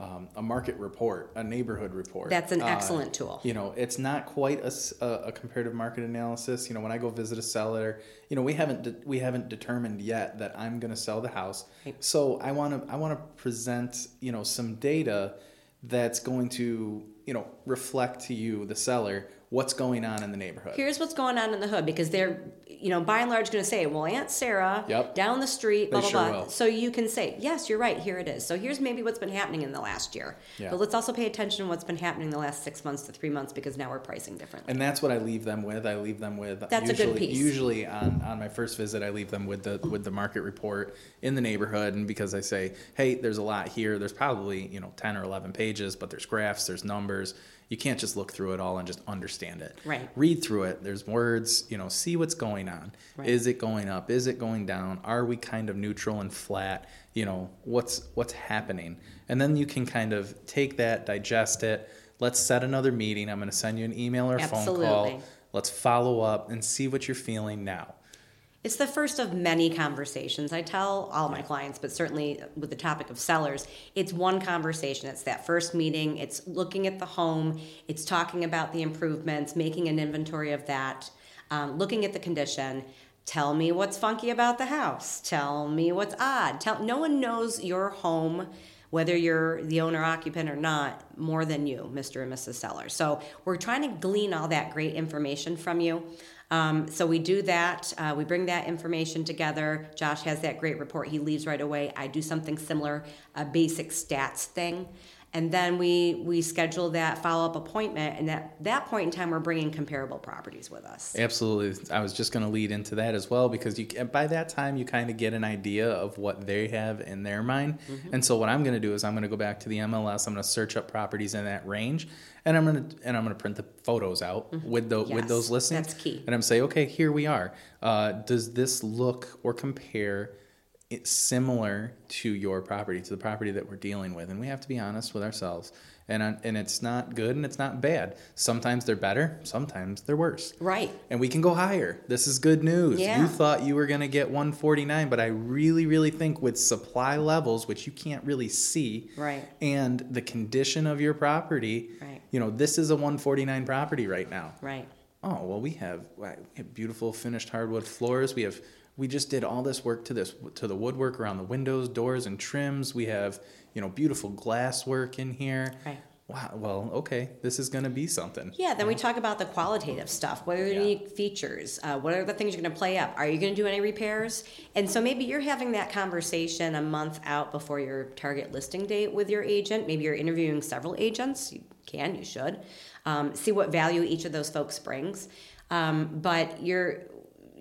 A: um, a market report, a neighborhood report.
B: That's an
A: Uh,
B: excellent tool.
A: You know, it's not quite a comparative market analysis. You know, when I go visit a seller, you know, we haven't de- we haven't determined yet that I'm going to sell the house.
B: Right.
A: So I want to I want to present you know some data that's going to you know reflect to you the seller what's going on in the neighborhood.
B: Here's what's going on in the hood because they're, you know, by and large going to say, well, Aunt Sarah
A: Yep.
B: down the street, blah,
A: They
B: blah,
A: sure
B: blah.
A: will.
B: So you can say, yes, you're right, here it is. So here's maybe what's been happening in the last year.
A: Yeah.
B: But let's also pay attention to what's been happening the last six months to three months because now we're pricing differently.
A: And that's what I leave them with. I leave them with
B: That's a good
A: usually,
B: piece.
A: Usually on, on my first visit, I leave them with the with the market report in the neighborhood, and because I say, hey, there's a lot here. There's probably you know ten or eleven pages, but there's graphs, there's numbers. You can't just look through it all and just understand it.
B: Right.
A: Read through it. There's words. You know, see what's going on.
B: Right.
A: Is it going up? Is it going down? Are we kind of neutral and flat? You know, what's what's happening? And then you can kind of take that, digest it. Let's set another meeting. I'm going to send you an email or a phone call. Let's follow up and see what you're feeling now.
B: It's the first of many conversations. I tell all my clients, but certainly with the topic of sellers, it's one conversation. It's that first meeting. It's looking at the home. It's talking about the improvements, making an inventory of that, um, looking at the condition. Tell me what's funky about the house. Tell me what's odd. Tell no one knows your home, whether you're the owner occupant or not, more than you, Mr. and Mrs. Seller. So we're trying to glean all that great information from you. Um, so we do that. Uh, we bring that information together. Josh has that great report. He leaves right away. I do something similar, a basic stats thing, and then we we schedule that follow up appointment. And at that point in time, we're bringing comparable properties with us.
A: Absolutely. I was just going to lead into that as well because you by that time you kind of get an idea of what they have in their mind.
B: Mm-hmm.
A: And so what I'm going to do is I'm going to go back to the MLS. I'm going to search up properties in that range, and I'm going to and I'm going to print the photos out with the with
B: Mm-hmm. Yes,
A: those listings.
B: that's key.
A: And I'm say, okay, here we are. Uh, does this look or compare? It's similar to your property, to the property that we're dealing with, and we have to be honest with ourselves. And and it's not good and it's not bad. Sometimes they're better, sometimes they're worse
B: Right.
A: and we can go higher. This is good news.
B: Yeah.
A: You thought you were going to get 149, but I really, really think with supply levels, which you can't really see,
B: Right.
A: and the condition of your property,
B: Right.
A: you know, this is a 149 property right now.
B: Right.
A: Oh well, we have, we have beautiful finished hardwood floors. We have we just did all this work to this to the woodwork around the windows, doors, and trims. We have you know beautiful glass work in here.
B: Right.
A: Wow. Well, okay, this is going to be something.
B: Yeah, then we talk about the qualitative stuff. What are the
A: Yeah.
B: unique features? Uh, what are the things you're going to play up? Are you going to do any repairs? And so maybe you're having that conversation a month out before your target listing date with your agent. Maybe you're interviewing several agents. You can, you should. Um, see what value each of those folks brings. Um, but you're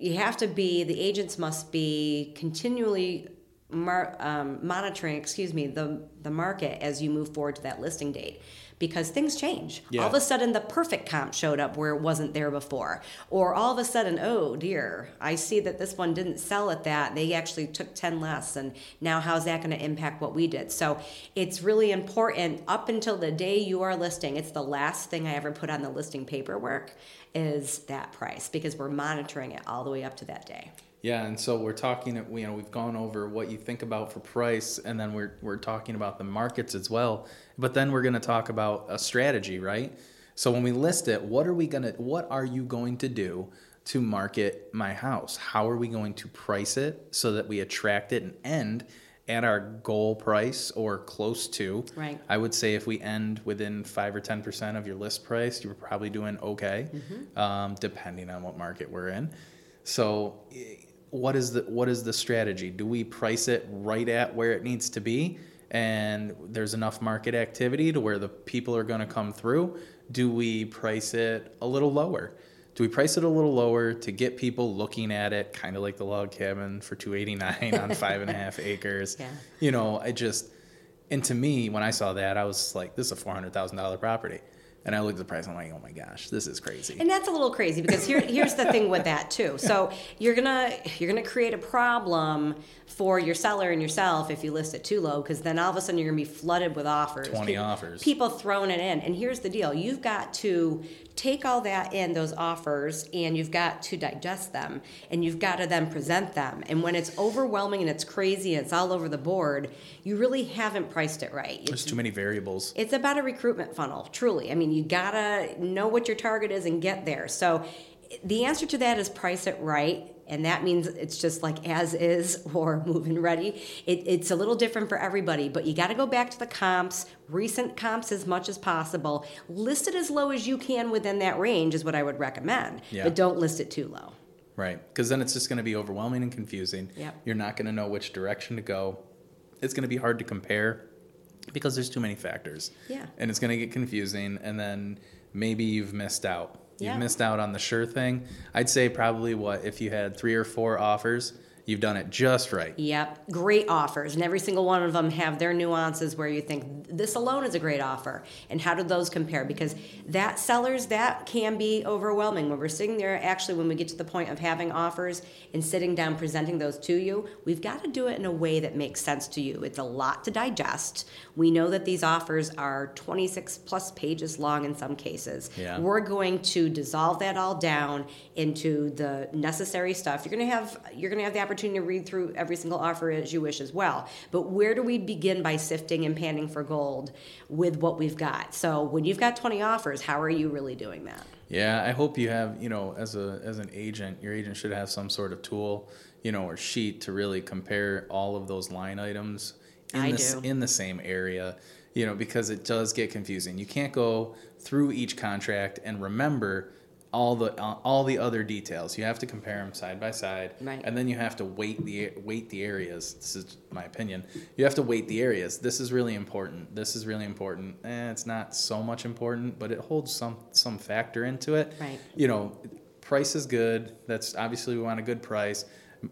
B: you have to be the agents must be continually mar- um, monitoring excuse me the the market as you move forward to that listing date because things change.
A: Yeah.
B: all of a sudden the perfect comp showed up where it wasn't there before. Or all of a sudden oh dear i see that this one didn't sell at that. They actually took 10 less and now how's that going to impact what we did? So it's really important up until the day you are listing it's the last thing i ever put on the listing paperwork is that price because we're monitoring it all the way up to that day
A: Yeah, and so we're talking. You know, we've gone over what you think about for price, and then we're we're talking about the markets as well. But then we're going to talk about a strategy, right? So when we list it, what are we gonna? What are you going to do to market my house? How are we going to price it so that we attract it and end at our goal price or close to?
B: Right.
A: I would say if we end within five or ten percent of your list price, you're probably doing okay, um, depending on what market we're in. So, eh, what is the what is the strategy? Do we price it right at where it needs to be, and there's enough market activity to where the people are going to come through? Do we price it a little lower? Do we price it a little lower to get people looking at it, kind of like the log cabin for two eighty nine on five and a half acres?
B: Yeah.
A: You know, I just and to me, when I saw that, I was like, "This is a four hundred thousand dollar property," and I looked at the price. I'm like, "Oh my gosh, this is crazy."
B: And that's a little crazy because here, here's the thing with that too. So you're gonna you're gonna create a problem for your seller and yourself if you list it too low because then all of a sudden you're gonna be flooded with offers.
A: 20
B: Pe-
A: offers.
B: People throwing it in. And here's the deal: you've got to take all that in those offers and you've got to digest them and you've got to then present them. And when it's overwhelming and it's crazy and it's all over the board, you really haven't priced it right. It's
A: There's too many variables.
B: it's about a recruitment funnel, truly. I mean, you gotta know what your target is and get there. So, the answer to that is price it right. And that means it's just like as is or move-in ready. It, it's a little different for everybody, but you got to go back to the comps, recent comps as much as possible. List it as low as you can within that range is what I would recommend,
A: Yeah.
B: but don't list it too low.
A: Right. Because then it's just going to be overwhelming and confusing.
B: Yep.
A: You're not going to know which direction to go. It's going to be hard to compare because there's too many factors.
B: Yeah.
A: And it's going to get confusing. And then maybe you've missed out.
B: Yeah.
A: You've missed out on the sure thing. I'd say probably what, if you had three or four offers, you've done it just right.
B: Yep, great offers, and every single one of them have their nuances where you think this alone is a great offer, and how do those compare? Because that sellers that can be overwhelming when we're sitting there. Actually, when we get to the point of having offers and sitting down presenting those to you, we've got to do it in a way that makes sense to you. It's a lot to digest. We know that these offers are 26 plus pages long in some cases.
A: Yeah.
B: We're going to dissolve that all down into the necessary stuff. You're going to have you're going to have the opportunity to read through every single offer as you wish as well. But where do we begin by sifting and panning for gold with what we've got? So when you've got 20 offers, how are you really doing that?
A: Yeah, I hope you have, you know, as a as an agent, your agent should have some sort of tool, you know, or sheet to really compare all of those line items in
B: I
A: the
B: do.
A: in the same area, you know, because it does get confusing. You can't go through each contract and remember all the uh, all the other details. You have to compare them side by side,
B: Right.
A: and then you have to weight the weight the areas. This is my opinion. You have to weight the areas. This is really important. This is really important. Eh, it's not so much important, but it holds some some factor into it.
B: Right.
A: You know, price is good. That's obviously we want a good price.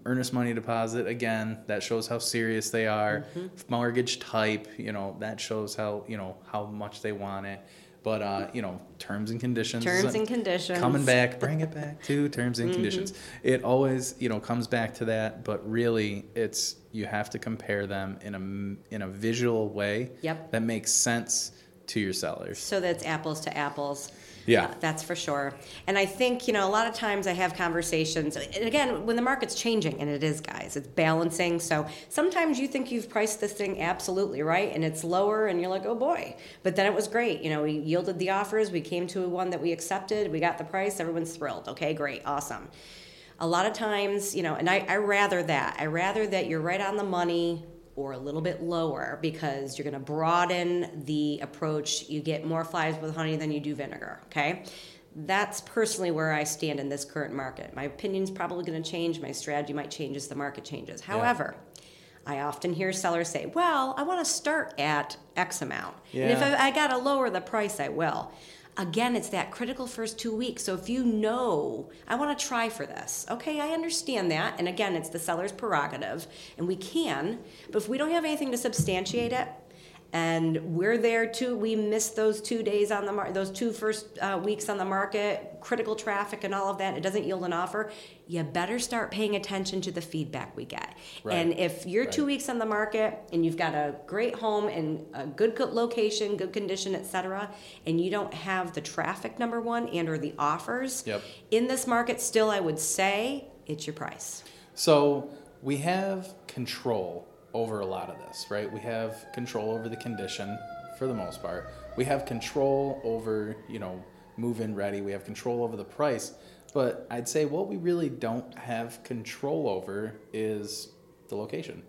A: Earnest money deposit again. That shows how serious they are.
B: Mm-hmm.
A: Mortgage type. You know that shows how you know how much they want it. But uh, you know, terms and conditions.
B: Terms and conditions. Mm-hmm.
A: Coming back, bring it back to terms and conditions. It always, you know, comes back to that. But really, it's you have to compare them in a in a visual way.
B: Yep.
A: That makes sense to your sellers.
B: So that's apples to apples.
A: Yeah.
B: Uh, that's for sure. And I think, you know, a lot of times I have conversations, and again, when the market's changing, and it is, guys, it's balancing. So sometimes you think you've priced this thing absolutely right, and it's lower, and you're like, oh boy. But then it was great. You know, we yielded the offers, we came to one that we accepted, we got the price, everyone's thrilled. Okay, great, awesome. A lot of times, you know, and I, I rather that. I rather that you're right on the money or a little bit lower because you're going to broaden the approach. You get more flies with honey than you do vinegar, okay? That's personally where I stand in this current market. My opinion's probably going to change. My strategy might change as the market changes. However, I often hear sellers say, Well, I want to start at X amount. And if I, I got to lower the price, I will. Again, it's that critical first two weeks. So if you know, I want to try for this, okay, I understand that. And again, it's the seller's prerogative, and we can, but if we don't have anything to substantiate it, and we're there too, we missed those two days on the mar- those two first uh, weeks on the market, critical traffic and all of that, it doesn't yield an offer, you better start paying attention to the feedback we get.
A: Right.
B: And if you're two weeks on the market and you've got a great home and a good co- location, good condition, et cetera, and you don't have the traffic number one and or the offers
A: Yep.
B: in this market, still I would say it's your price.
A: So we have control over a lot of this, right? We have control over the condition for the most part. We have control over, you know, move in ready. We have control over the price. But I'd say what we really don't have control over is the location.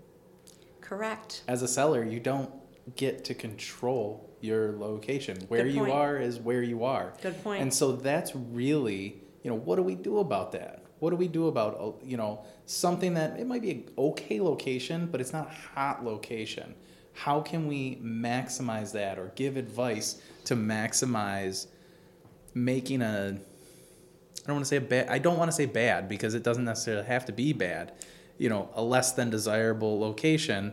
B: Correct.
A: As a seller, you don't get to control your location. Where you are is where you are.
B: Good point.
A: And so that's really, you know, what do we do about that? What do we do about, uh, you know, something that it might be an okay location, but it's not hot location? How can we maximize that or give advice to maximize making a I don't want to say bad. I don't want to say bad because it doesn't necessarily have to be bad. You know, a less than desirable location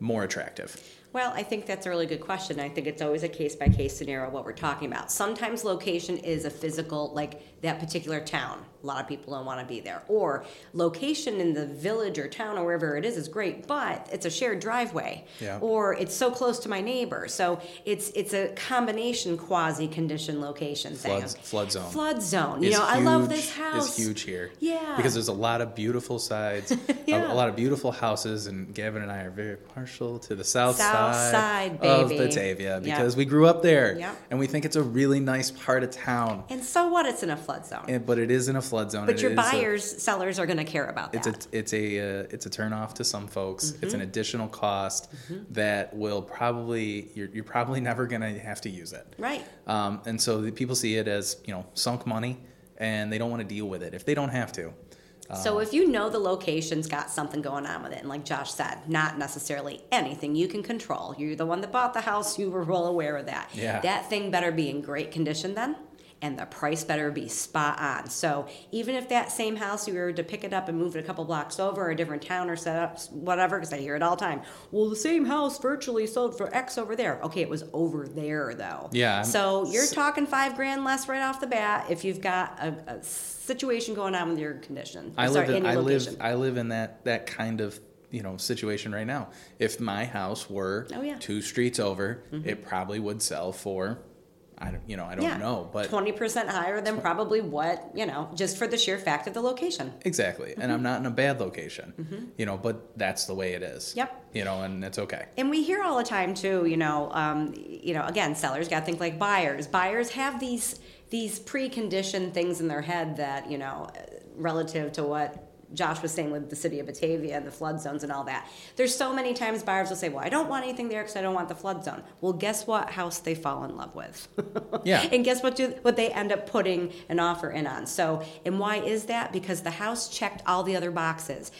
A: more attractive.
B: Well, I think that's a really good question. I think it's always a case by case scenario what we're talking about. Sometimes location is a physical, like that particular town. A lot of people don't want to be there. Or location in the village or town or wherever it is is great, but it's a shared driveway.
A: Yeah.
B: Or it's so close to my neighbor. So it's it's a combination quasi condition location thing.
A: Flood flood zone.
B: Flood zone. You know, I love this house.
A: Is huge here.
B: Yeah.
A: Because there's a lot of beautiful sides, a-
B: Yeah.
A: a, lot of beautiful houses, and Gavin and I are very partial to the south,
B: South, South Side,
A: of. Batavia because we grew up there and we think it's a really nice part of town.
B: And so what? It's in a flood zone.
A: And- but it is in a flood zone.
B: but
A: It
B: your
A: a-
B: buyers, sellers are going to care about
A: it's
B: that.
A: a it's a uh, it's a turn off to some folks. It's
B: Mm-hmm.
A: an additional cost that will probably you're you're probably never gonna have to use it.
B: right.
A: Um, and so the people see it as you know sunk money, and they don't want to deal with it if they don't have to.
B: So if you know the location's got something going on with it, and like Josh said, not necessarily anything you can control. You're the one that bought the house, you were well aware of that.
A: Yeah.
B: That thing better be in great condition then. And the price better be spot on. So even if that same house you were to pick it up and move it a couple blocks over, or a different town or set up, whatever, because I hear it all the time. Well, the same house virtually sold for X over there. Okay, it was over there though.
A: Yeah,
B: So you're talking five grand less right off the bat if you've got a, a situation going on with your condition.
A: I
B: Sorry,
A: live in I live
B: location.
A: I live in that that kind of you know situation right now. If my house were
B: Oh, yeah. Mm-hmm.
A: two streets over, it probably would sell for I don't you know I don't
B: yeah.
A: know, but
B: twenty percent higher than probably what you know, just for the sheer fact of the location.
A: exactly. And I'm not in a bad location, you know, but that's the way it is.
B: Mm-hmm. Yep.
A: You know, and it's okay.
B: And we hear all the time too, you know, um, you know, again, sellers got to think like buyers. Buyers have these these preconditioned things in their head that you know, relative to what Josh was saying with the city of Batavia and the flood zones and all that. There's so many times buyers will say, "Well, I don't want anything there because I don't want the flood zone." Well, guess what house they fall in love with?
A: Yeah.
B: and guess what? Do, what they end up putting an offer in on. So, and why is that? Because the house checked all the other boxes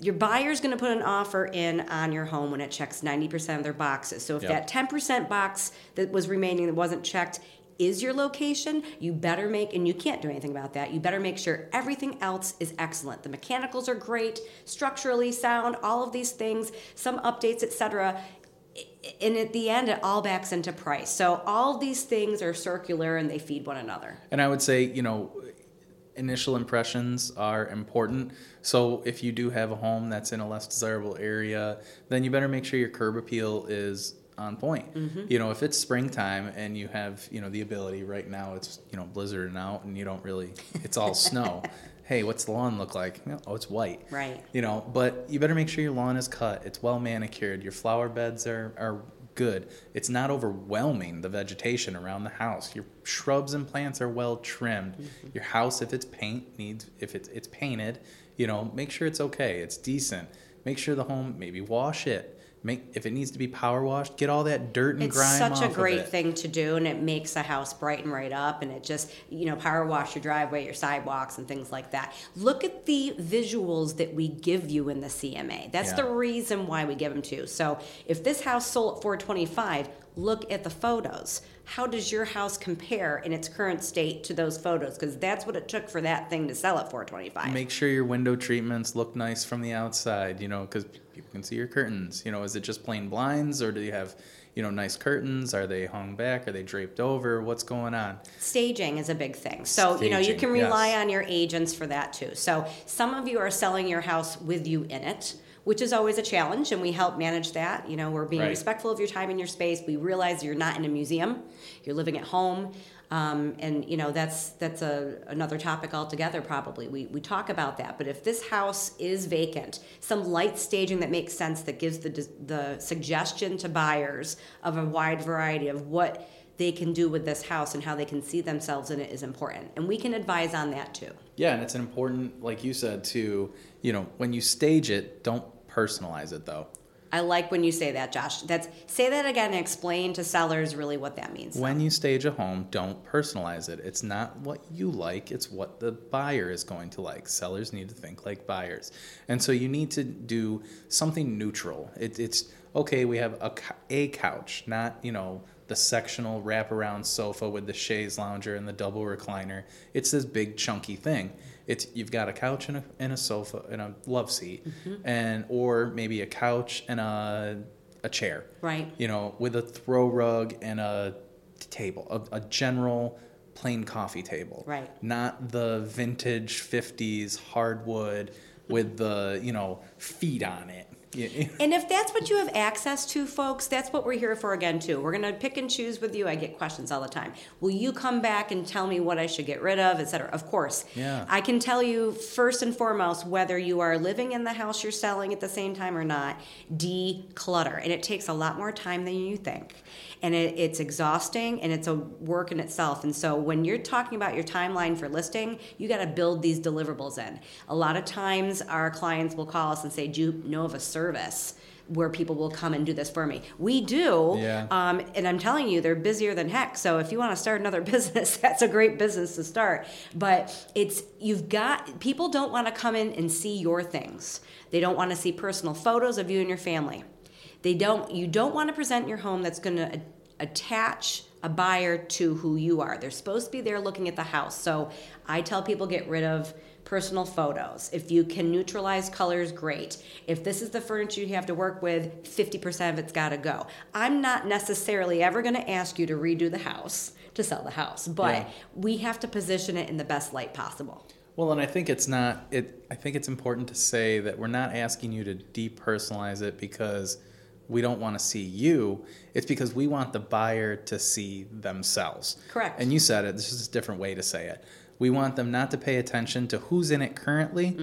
B: your buyer's going to put an offer in on your home when it checks 90% of their boxes. So if
A: Yep.
B: that 10% box that was remaining that wasn't checked is your location, you better make and you can't do anything about that. You better make sure everything else is excellent. The mechanicals are great, structurally sound, all of these things, some updates, etc. And at the end, it all backs into price. So all these things are circular and they feed one another.
A: And I would say, you know, initial impressions are important. So if you do have a home that's in a less desirable area, then you better make sure your curb appeal is on point. Mm-hmm. You know, if it's springtime and you have, you know, the ability right now it's, you know, blizzarding out and you don't really it's all snow. Hey, what's the lawn look like? Oh, it's white.
B: Right.
A: You know, but you better make sure your lawn is cut. It's well manicured. Your flower beds are, are good. It's not overwhelming the vegetation around the house. Your shrubs and plants are well trimmed. Mm-hmm. Your house, if it's paint needs, if it's it's painted, you know, make sure it's okay. It's decent. Make sure the home maybe wash it. Make if it needs to be power washed, get all that dirt and
B: It's
A: grime
B: such a great thing to do, and it makes a house brighten right up, and it just, you know, power wash your driveway, your sidewalks, and things like that. Look at the visuals that we give you in the CMA. That's
A: Yeah.
B: the reason why we give them to you. So if this house sold at 425, look at the photos. How does your house compare in its current state to those photos? Because that's what it took for that thing to sell at 425.
A: Make sure your window treatments look nice from the outside, you know, because people can see your curtains. You know, is it just plain blinds or do you have, you know, nice curtains? Are they hung back? Are they draped over? What's going on?
B: Staging is a big thing. So, you know, you can rely
A: yes.
B: on your agents for that too. So, some of you are selling your house with you in it, which is always a challenge, and we help manage that. You know, we're being
A: Right.
B: respectful of your time and your space. We realize you're not in a museum, you're living at home. Um, and you know that's that's a another topic altogether. Probably we we talk about that. But if this house is vacant, some light staging that makes sense that gives the the suggestion to buyers of a wide variety of what they can do with this house and how they can see themselves in it is important. And we can advise on that too.
A: Yeah, and it's an important, like you said, to, you know, when you stage it, don't personalize it though.
B: I like when you say that, Josh. That's say that again and explain to sellers really what that means.
A: When you stage a home, don't personalize it. It's not what you like, it's what the buyer is going to like. Sellers need to think like buyers. And so you need to do something neutral. It, it's okay, we have a, a couch, not, you know, the sectional wraparound sofa with the chaise lounger and the double recliner. It's this big chunky thing. It's you've got a couch and a, and a sofa and a love seat, mm-hmm. and or maybe a couch and a a chair
B: Right.
A: you know, with a throw rug and a table, a, a general plain coffee table.
B: Right.
A: Not the vintage 50s hardwood with the, you know, feet on it. Yeah.
B: And if that's what you have access to, folks, that's what we're here for again, too. We're going to pick and choose with you. I get questions all the time. Will you come back and tell me what I should get rid of, et cetera? Of course.
A: Yeah.
B: I can tell you first and foremost whether you are living in the house you're selling at the same time or not, declutter. And it takes a lot more time than you think. And it, it's exhausting and it's a work in itself. And so when you're talking about your timeline for listing, you got to build these deliverables in. A lot of times our clients will call us and say, Do you know of a service? Where people will come and do this for me. We do.
A: Yeah.
B: Um, and I'm telling you, they're busier than heck. So if you want to start another business, that's a great business to start. But it's, you've got, people don't want to come in and see your things. They don't want to see personal photos of you and your family. They don't, you don't want to present your home that's going to attach a buyer to who you are. They're supposed to be there looking at the house. So I tell people get rid of personal photos. If you can neutralize colors, great. If this is the furniture you have to work with, 50% of it's got to go. I'm not necessarily ever going to ask you to redo the house to sell the house, but
A: Yeah.
B: we have to position it in the best light possible.
A: Well, and I think it's not it. I think it's important to say that we're not asking you to depersonalize it because we don't want to see you. It's because we want the buyer to see themselves.
B: Correct.
A: And you said it. This is a different way to say it. We want them not to pay attention to who's in it currently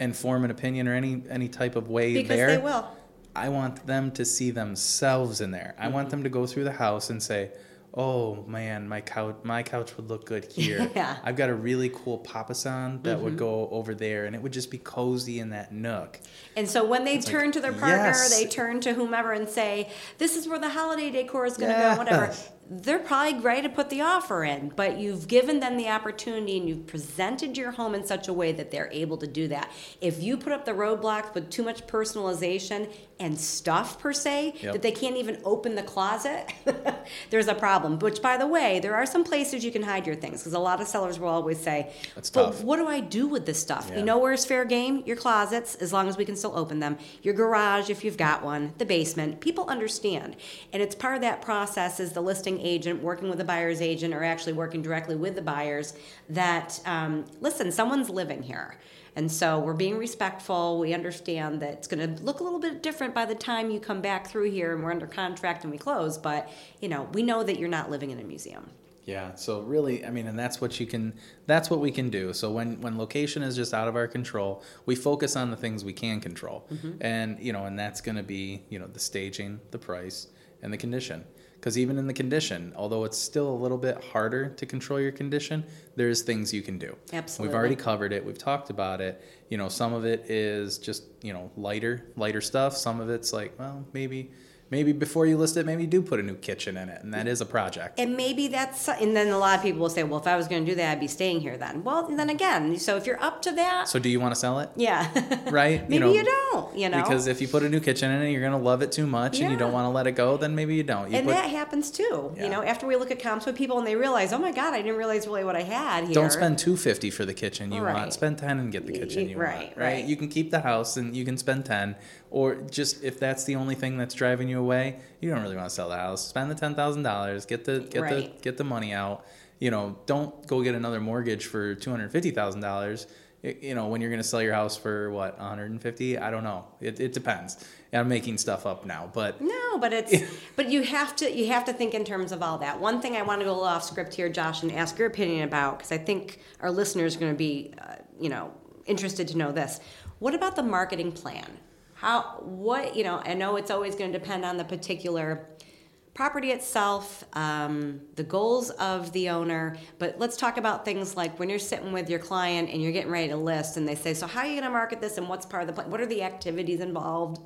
A: and form an opinion or any any type of way
B: Mm-hmm. Because
A: there.
B: they will.
A: I want them to see themselves in there. I want them to go through the house and say, "Oh man, my couch, my couch would look good here.
B: Yeah. Mm-hmm.
A: I've got a really cool papasan that would go over there, and it would just be cozy in that nook."
B: And so when they
A: like,
B: turn to their partner,
A: yes.
B: they turn to whomever and say, "This is where the holiday decor is going to go." Whatever. They're probably ready to put the offer in, but you've given them the opportunity and you've presented your home in such a way that they're able to do that. If you put up the roadblocks with too much personalization and stuff per se
A: Yep.
B: that they can't even open the closet, there's a problem. Which, by the way, there are some places you can hide your things because a lot of sellers will always say,
A: That's
B: "But
A: tough.
B: what do I do with this stuff?
A: Yeah.
B: You know where's fair game? Your closets, as long as we can still open them. Your garage, if you've got one. The basement. People understand, and it's part of that process. Is the listing agent working with the buyer's agent, or actually working directly with the buyers? That um, listen, someone's living here. And so we're being respectful. We understand that it's going to look a little bit different by the time you come back through here and we're under contract and we close. But, you know, we know that you're not living in a museum.
A: Yeah. So really, I mean, and that's what you can. That's what we can do. So when when location is just out of our control, we focus on the things we can control, mm-hmm. and you know, and that's going to be you know the staging, the price, and the condition. Because even in the condition, although it's still a little bit harder to control your condition, there's things you can do.
B: Absolutely.
A: We've already covered it. We've talked about it. You know, some of it is just you know lighter, lighter stuff. Some of it's like, well, maybe, maybe before you list it, maybe you do put a new kitchen in it, and that is a project.
B: And maybe that's, and then a lot of people will say, well, if I was going to do that, I'd be staying here then. Well, then again, so if you're up to that,
A: So do you want to sell it?
B: yeah.
A: Right?
B: maybe you, don't, you know.
A: Because if you put a new kitchen in it, you're gonna love it too much, and you don't want to let it go. Then maybe you don't. You
B: and
A: put,
B: that happens too.
A: Yeah.
B: You know, after we look at comps with people and they realize, oh my God, I didn't realize really what I had here.
A: don't spend two fifty for the kitchen you
B: Right.
A: want. Spend ten and get the kitchen you
B: Right,
A: want.
B: right.
A: You can keep the house and you can spend ten, or just if that's the only thing that's driving you away, you don't really want to sell the house. Spend the ten thousand dollars. Get the get
B: Right.
A: the get the money out. You know, don't go get another mortgage for two hundred fifty thousand dollars. You know, when you're going to sell your house for what 150, I don't know. It, it depends. I'm making stuff up now, but
B: No, but it's but you have to you have to think in terms of all that. One thing I want to go a little off script here, Josh, and ask your opinion about because I think our listeners are going to be, uh, you know, interested to know this. What about the marketing plan? How what you know? I know it's always going to depend on the particular property itself, um, the goals of the owner. But let's talk about things like when you're sitting with your client and you're getting ready to list, and they say, "So how are you going to market this? And what's part of the plan? What are the activities involved?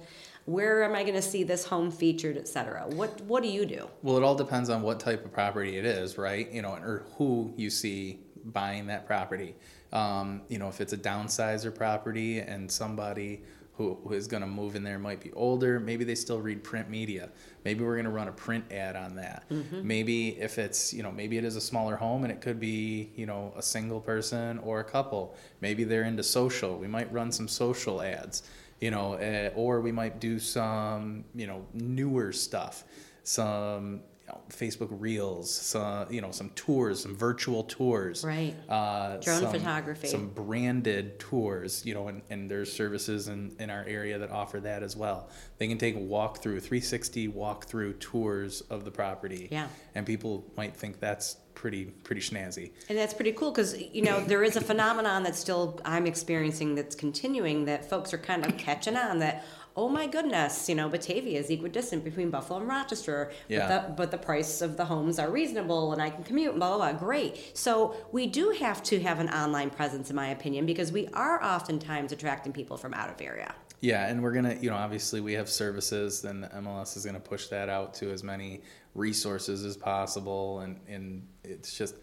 B: Where am I going to see this home featured, et cetera? What What do you do?
A: Well, it all depends on what type of property it is, right? You know, or who you see buying that property. Um, you know, if it's a downsizer property and somebody who, is going to move in there might be older, maybe they still read print media. Maybe we're going to run a print ad on that. Maybe if it's, you know, maybe it is a smaller home and it could be, you know, a single person or a couple. Maybe they're into social. We might run some social ads, you know, uh, or we might do some, you know, newer stuff some Facebook Reels, some, you know, some tours, some virtual tours,
B: Right.
A: Uh,
B: Drone
A: some-
B: photography.
A: some branded tours, you know, and, and there's services in, in our area that offer that as well. They can take a walk-through, 360 walk-through tours of the property.
B: Yeah.
A: And people might think that's pretty pretty snazzy.
B: And that's pretty cool because you know there is a phenomenon that still I'm experiencing that's continuing that folks are kind of catching on that. Oh my goodness, you know Batavia is equidistant between Buffalo and Rochester,
A: Yeah.
B: but the but the price of the homes are reasonable and I can commute. And blah blah blah. Great. So we do have to have an online presence, in my opinion, because we are oftentimes attracting people from out of area.
A: Yeah, and we're gonna, you know, obviously we have services, then the MLS is gonna push that out to as many resources as possible, and and it's just,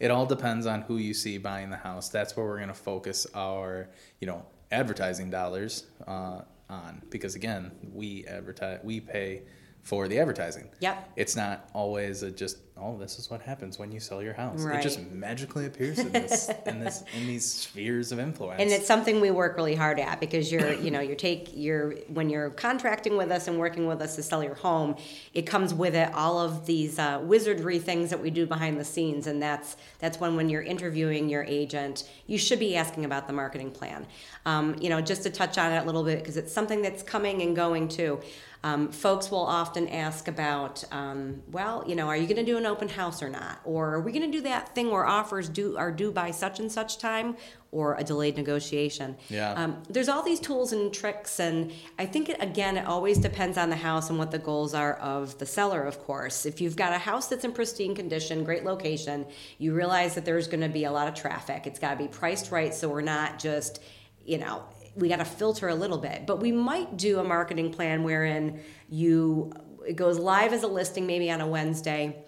A: it all depends on who you see buying the house. That's where we're gonna focus our, you know, advertising dollars uh, on, because again, we advertise, we pay for the advertising.
B: Yep.
A: It's not always a just, oh, this is what happens when you sell your house.
B: Right.
A: It just magically appears in this, in this, in these spheres of influence.
B: and it's something we work really hard at because you're you know you're take you're when you're contracting with us and working with us to sell your home it comes with it all of these uh, wizardry things that we do behind the scenes and that's that's when when you're interviewing your agent you should be asking about the marketing plan um, you know just to touch on it a little bit because it's something that's coming and going too um, folks will often ask about, um, well, you know, are you going to do an open house or not? Or are we going to do that thing where offers due are due by such and such time, or a delayed negotiation?
A: Yeah.
B: Um, there's all these tools and tricks, and I think it, again, it always depends on the house and what the goals are of the seller. Of course, if you've got a house that's in pristine condition, great location, you realize that there's going to be a lot of traffic. It's got to be priced right, so we're not just, you know, we got to filter a little bit. But we might do a marketing plan wherein you it goes live as a listing maybe on a Wednesday.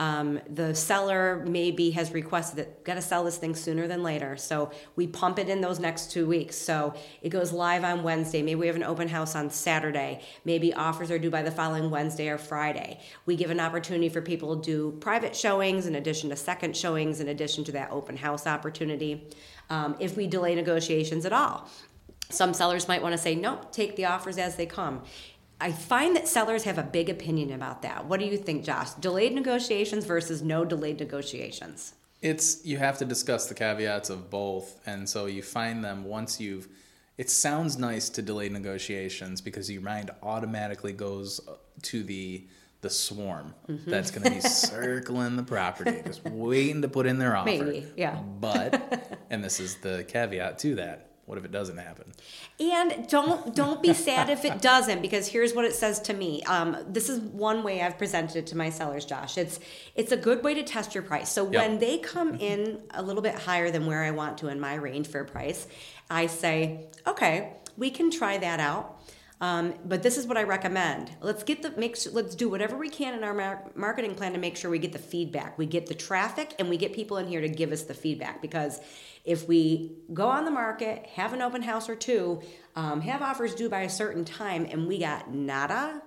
B: Um, the seller maybe has requested that got to sell this thing sooner than later, so we pump it in those next two weeks. So it goes live on Wednesday. Maybe we have an open house on Saturday. Maybe offers are due by the following Wednesday or Friday. We give an opportunity for people to do private showings in addition to second showings, in addition to that open house opportunity. Um, if we delay negotiations at all, some sellers might want to say, no, take the offers as they come. I find that sellers have a big opinion about that. What do you think, Josh? Delayed negotiations versus no delayed negotiations?
A: It's you have to discuss the caveats of both, and so you find them once you've. It sounds nice to delay negotiations because your mind automatically goes to the the swarm
B: Mm-hmm.
A: that's going to be circling the property, just waiting to put in their offer.
B: Maybe, yeah.
A: But, and this is the caveat to that. What if it doesn't happen?
B: And don't don't be sad if it doesn't, because here's what it says to me. Um, this is one way I've presented it to my sellers, Josh. It's it's a good way to test your price. So
A: Yep.
B: when they come in a little bit higher than where I want to in my range for price, I say, okay, we can try that out. Um, but this is what I recommend. Let's get the make. Let's do whatever we can in our mar- marketing plan to make sure we get the feedback, we get the traffic, and we get people in here to give us the feedback. Because if we go on the market, have an open house or two, um, have offers due by a certain time, and we got nada,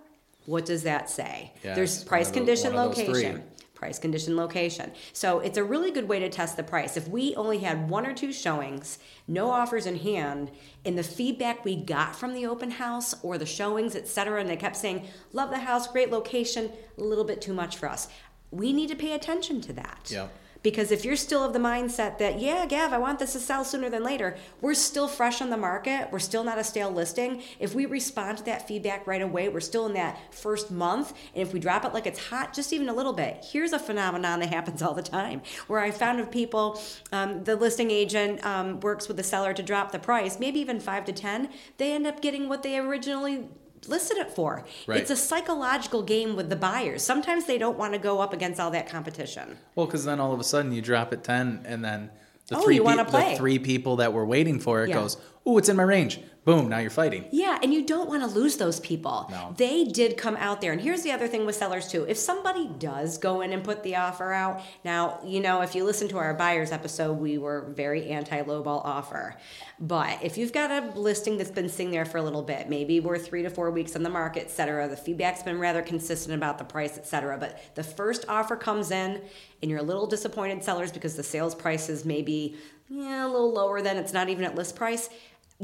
B: what does that say?
A: Yeah,
B: There's price,
A: one
B: condition,
A: those
B: location price, condition, location. So it's a really good way to test the price. If we only had one or two showings, no offers in hand, and the feedback we got from the open house or the showings, et cetera, and they kept saying, love the house, great location, a little bit too much for us. We need to pay attention to that.
A: Yep.
B: Because if you're still of the mindset that, yeah, Gav, I want this to sell sooner than later, we're still fresh on the market, we're still not a stale listing. If we respond to that feedback right away, we're still in that first month. And if we drop it like it's hot, just even a little bit, here's a phenomenon that happens all the time where I found of people, um, the listing agent um, works with the seller to drop the price, maybe even five to 10, they end up getting what they originally listed it for.
A: Right.
B: It's a psychological game with the buyers. Sometimes they don't want to go up against all that competition.
A: Well, because then all of a sudden you drop it ten, and then the
B: Oh,
A: three
B: wanna
A: the three people that were waiting for it
B: Yeah.
A: goes, oh, it's in my range." Boom! Now you're fighting.
B: Yeah, and you don't want to lose those people.
A: No.
B: They did come out there. And here's the other thing with sellers, too. If somebody does go in and put the offer out, now, you know, if you listen to our buyers episode, we were very anti lowball offer. But if you've got a listing that's been sitting there for a little bit, maybe we're three to four weeks on the market, et cetera, the feedback's been rather consistent about the price, et cetera. But the first offer comes in, and you're a little disappointed, sellers, because the sales price is maybe yeah, a little lower than it's not even at list price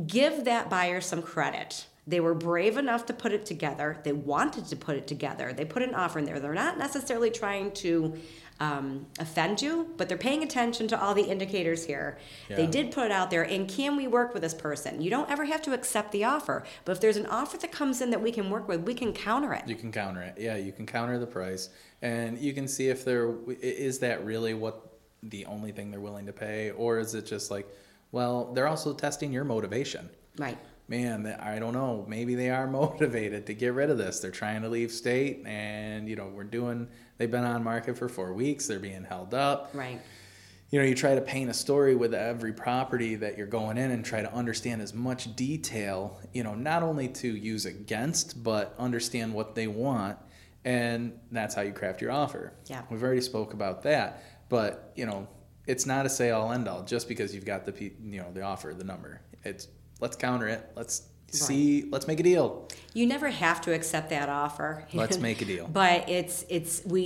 B: give that buyer some credit They were brave enough to put it together. They wanted to put it together. They put an offer in there. They're not necessarily trying to um, offend you, but they're paying attention to all the indicators here. They did put it out there, and can we work with this person? You don't ever have to accept the offer, but if there's an offer that comes in that we can work with, we can counter it.
A: You can counter it. Yeah, you can counter the price, and you can see if they're i- is that really what the only thing they're willing to pay, or is it just like, well, they're also testing your motivation.
B: Right.
A: Man, I don't know. Maybe they are motivated to get rid of this. They're trying to leave state, and you know we're doing. They've been on market for four weeks. They're being held up.
B: Right.
A: you know, you try to paint a story with every property that you're going in and try to understand as much detail, you know, not only to use against, but understand what they want. And that's how you craft your offer.
B: Yeah.
A: We've already spoke about that, but you know, it's not a say all end all just because you've got the, you know, the offer, the number. It's let's counter it. Let's see, let's make a deal.
B: You never have to accept that offer.
A: Let's make a deal.
B: But it's it's we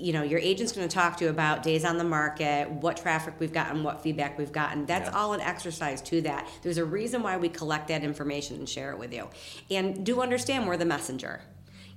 B: you know your agent's going to talk to you about days on the market, what traffic we've gotten, what feedback we've gotten. That's
A: Yeah.
B: all an exercise to that. There's a reason why we collect that information and share it with you, and do understand we're the messenger.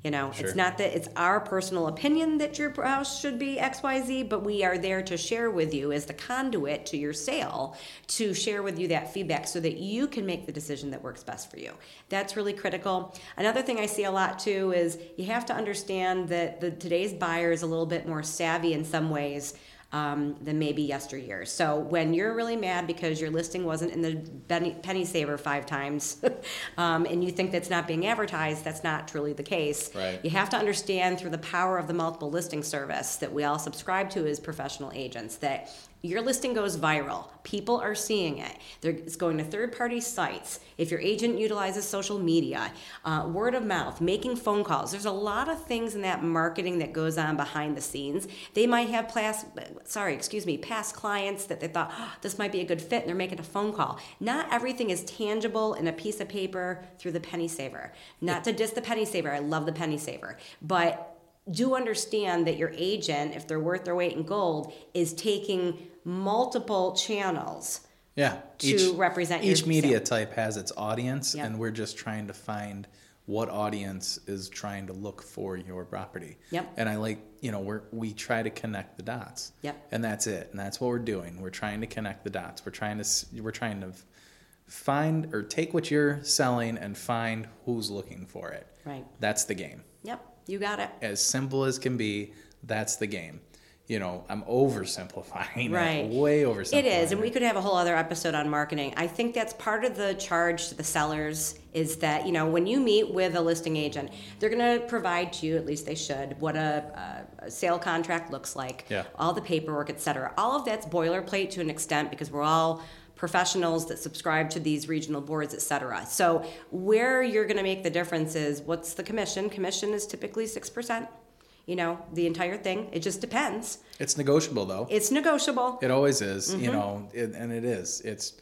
B: You know,
A: Sure.
B: it's not that it's our personal opinion that your house should be X, Y, Z, but we are there to share with you as the conduit to your sale to share with you that feedback so that you can make the decision that works best for you. That's really critical. Another thing I see a lot too is you have to understand that the today's buyer is a little bit more savvy in some ways um, than maybe yesteryear. So when you're really mad because your listing wasn't in the penny, saver five times, um, and you think that's not being advertised, that's not truly the case.
A: Right.
B: You have to understand through the power of the multiple listing service that we all subscribe to as professional agents that your listing goes viral. People are seeing it. They're, it's going to third party sites. If your agent utilizes social media, uh, word of mouth, making phone calls, there's a lot of things in that marketing that goes on behind the scenes. They might have past, sorry, excuse me, past clients that they thought "Oh, this might be a good fit, and they're making a phone call. Not everything is tangible in a piece of paper through the penny saver. Not to diss the penny saver. I love the penny saver, but do understand that your agent, if they're worth their weight in gold, is taking multiple channels.
A: Yeah.
B: To represent your
A: each media
B: sale.
A: type has its audience,
B: Yep.
A: and we're just trying to find what audience is trying to look for your property.
B: Yep.
A: And I like, you know, we're we try to connect the dots.
B: Yep.
A: And that's it. And that's what we're doing. We're trying to connect the dots. We're trying to we're trying to find or take what you're selling and find who's looking for it.
B: Right.
A: That's the game.
B: Yep, you got it.
A: As simple as can be, that's the game. You know, I'm oversimplifying
B: Right.
A: it. Way oversimplifying.
B: It is, and we could have a whole other episode on marketing. I think that's part of the charge to the sellers is that you know when you meet with a listing agent, they're going to provide to you, at least they should, what a, a, sale contract looks like,
A: Yeah.
B: all the paperwork, et cetera. All of that's boilerplate to an extent because we're all professionals that subscribe to these regional boards, et cetera. So where you're going to make the difference is what's the commission? Commission is typically six percent. You know, the entire thing. It just depends.
A: It's negotiable though.
B: It's negotiable.
A: It always is,
B: Mm-hmm.
A: you know, it, and it is. It's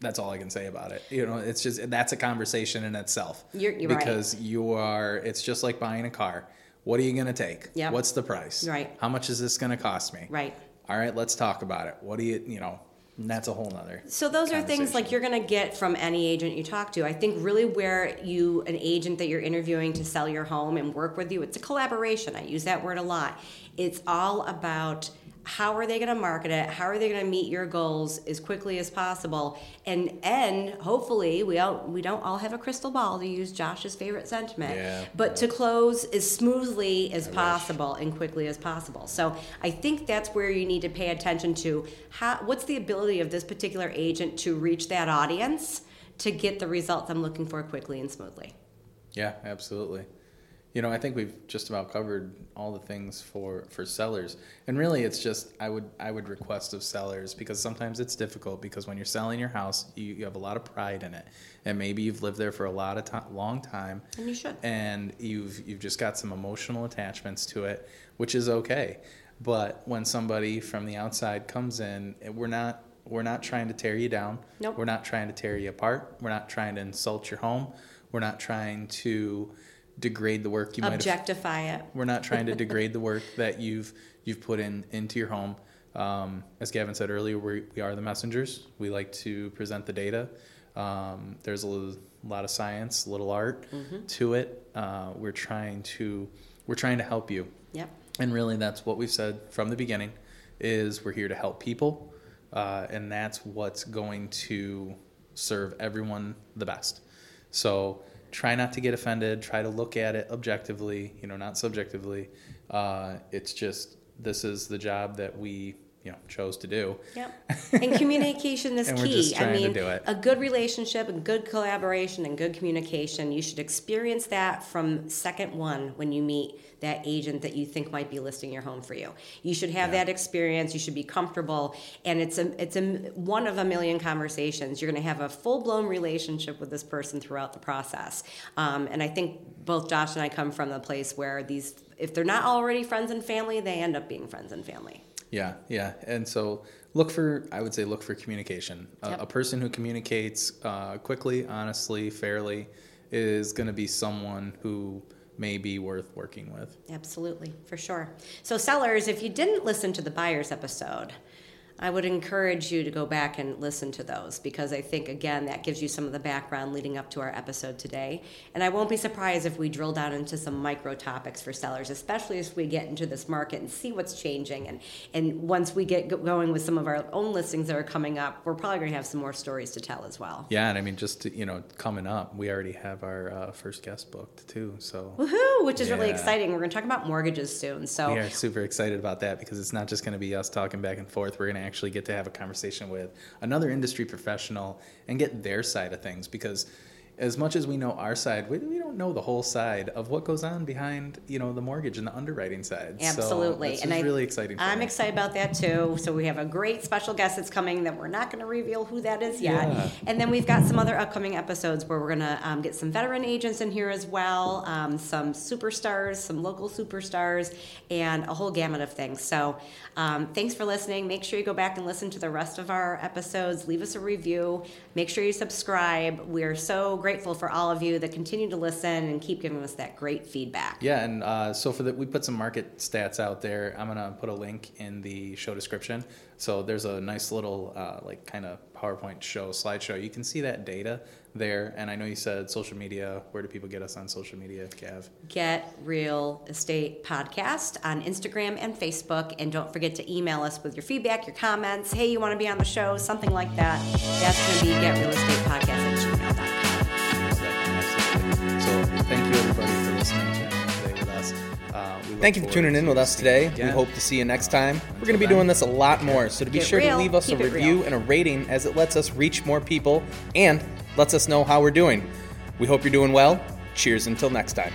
A: that's all I can say about it. You know, it's just that's a conversation in itself.
B: You're- you're right.
A: because you are. It's just like buying a car. What are you going to take?
B: Yep.
A: What's the price?
B: Right.
A: How much is this going to cost me?
B: Right.
A: All right, let's talk about it. What do you, you know, and that's a whole nother.
B: So those are things like you're going to get from any agent you talk to. I think really where you an agent that you're interviewing to sell your home and work with you, it's a collaboration. I use that word a lot. It's all about how are they going to market it? How are they going to meet your goals as quickly as possible? And and hopefully we all we don't all have a crystal ball to use Josh's favorite sentiment.
A: Yeah.
B: But to close as smoothly as possible and quickly as possible. So I think that's where you need to pay attention to how what's the ability of this particular agent to reach that audience to get the results I'm looking for quickly and smoothly.
A: Yeah, absolutely. You know, I think we've just about covered all the things for for sellers. And really it's just I would I would request of sellers because sometimes it's difficult because when you're selling your house, you, you have a lot of pride in it. And maybe you've lived there for a lot of time long time.
B: And you should.
A: And you've you've just got some emotional attachments to it, which is okay. But when somebody from the outside comes in, eh, we're not we're not trying to tear you down.
B: Nope.
A: We're not trying to tear you apart. We're not trying to insult your home. We're not trying to degrade the work you might have
B: Objectify it.
A: we're not trying to degrade the work that you've you've put in into your home. Um, as Gavin said earlier, we, we are the messengers. We like to present the data. Um, there's a little, lot of science, a little art to it. Uh, we're trying to we're trying to help you.
B: Yep.
A: And really, that's what we've said from the beginning: is we're here to help people, uh, and that's what's going to serve everyone the best. So try not to get offended. Try to look at it objectively, you know, not subjectively. Uh, it's just this is the job that we you know chose to do.
B: Yep. And communication is
A: And
B: key. I mean,
A: do it.
B: a good relationship and good collaboration and good communication, you should experience that from second one when you meet that agent that you think might be listing your home for you. You should have
A: Yeah.
B: that experience, you should be comfortable, and it's a it's a one of a million conversations. You're going to have a full-blown relationship with this person throughout the process. Um, and I think both Josh and I come from the place where these if they're not already friends and family, they end up being friends and family.
A: Yeah, yeah. And so look for, I would say, look for communication. A- A, person who communicates uh, quickly, honestly, fairly is going to be someone who may be worth working with.
B: Absolutely, for sure. So, sellers, if you didn't listen to the buyers episode, I would encourage you to go back and listen to those because I think, again, that gives you some of the background leading up to our episode today. And I won't be surprised if we drill down into some micro topics for sellers, especially as we get into this market and see what's changing. And, and once we get going with some of our own listings that are coming up, we're probably going to have some more stories to tell as well.
A: Yeah, and I mean, just to, you know, coming up, we already have our uh, first guest booked too. So
B: Woohoo, which is really exciting. We're going to talk about mortgages soon. So,
A: we are super excited about that because it's not just going to be us talking back and forth. We're going to actually get to have a conversation with another industry professional and get their side of things because as much as we know our side, we, we don't know the whole side of what goes on behind, you know, the mortgage and the underwriting side.
B: Absolutely,
A: so
B: and
A: it's
B: I,
A: really exciting.
B: I'm
A: me.
B: excited about that too. So we have a great special guest that's coming that we're not going to reveal who that is yet.
A: Yeah.
B: And then we've got some other upcoming episodes where we're going to um, get some veteran agents in here as well, um, some superstars, some local superstars, and a whole gamut of things. So um, thanks for listening. Make sure you go back and listen to the rest of our episodes. Leave us a review. Make sure you subscribe. We're so grateful for all of you that continue to listen and keep giving us that great feedback.
A: Yeah, and uh, so for the we put some market stats out there. I'm gonna put a link in the show description. So there's a nice little uh, like kind of PowerPoint show slideshow. You can see that data there. And I know you said social media. Where do people get us on social media, Gav?
B: Get Real Estate Podcast on Instagram and Facebook. And don't forget to email us with your feedback, your comments. Hey, you want to be on the show? Something like that. That's going to be Get Real Estate Podcast at gmail.com.
A: So thank you everybody for listening to today with us. Uh, we
C: Thank you for tuning in with us today.
A: you
C: We hope to see you next time. We're going to be
A: then.
C: doing this a lot more, so to be
B: Get
C: sure
B: real,
C: to leave us a
B: it
C: review
B: real.
C: and a rating as it lets us reach more people and lets us know how we're doing. We hope you're doing well. Cheers until next time.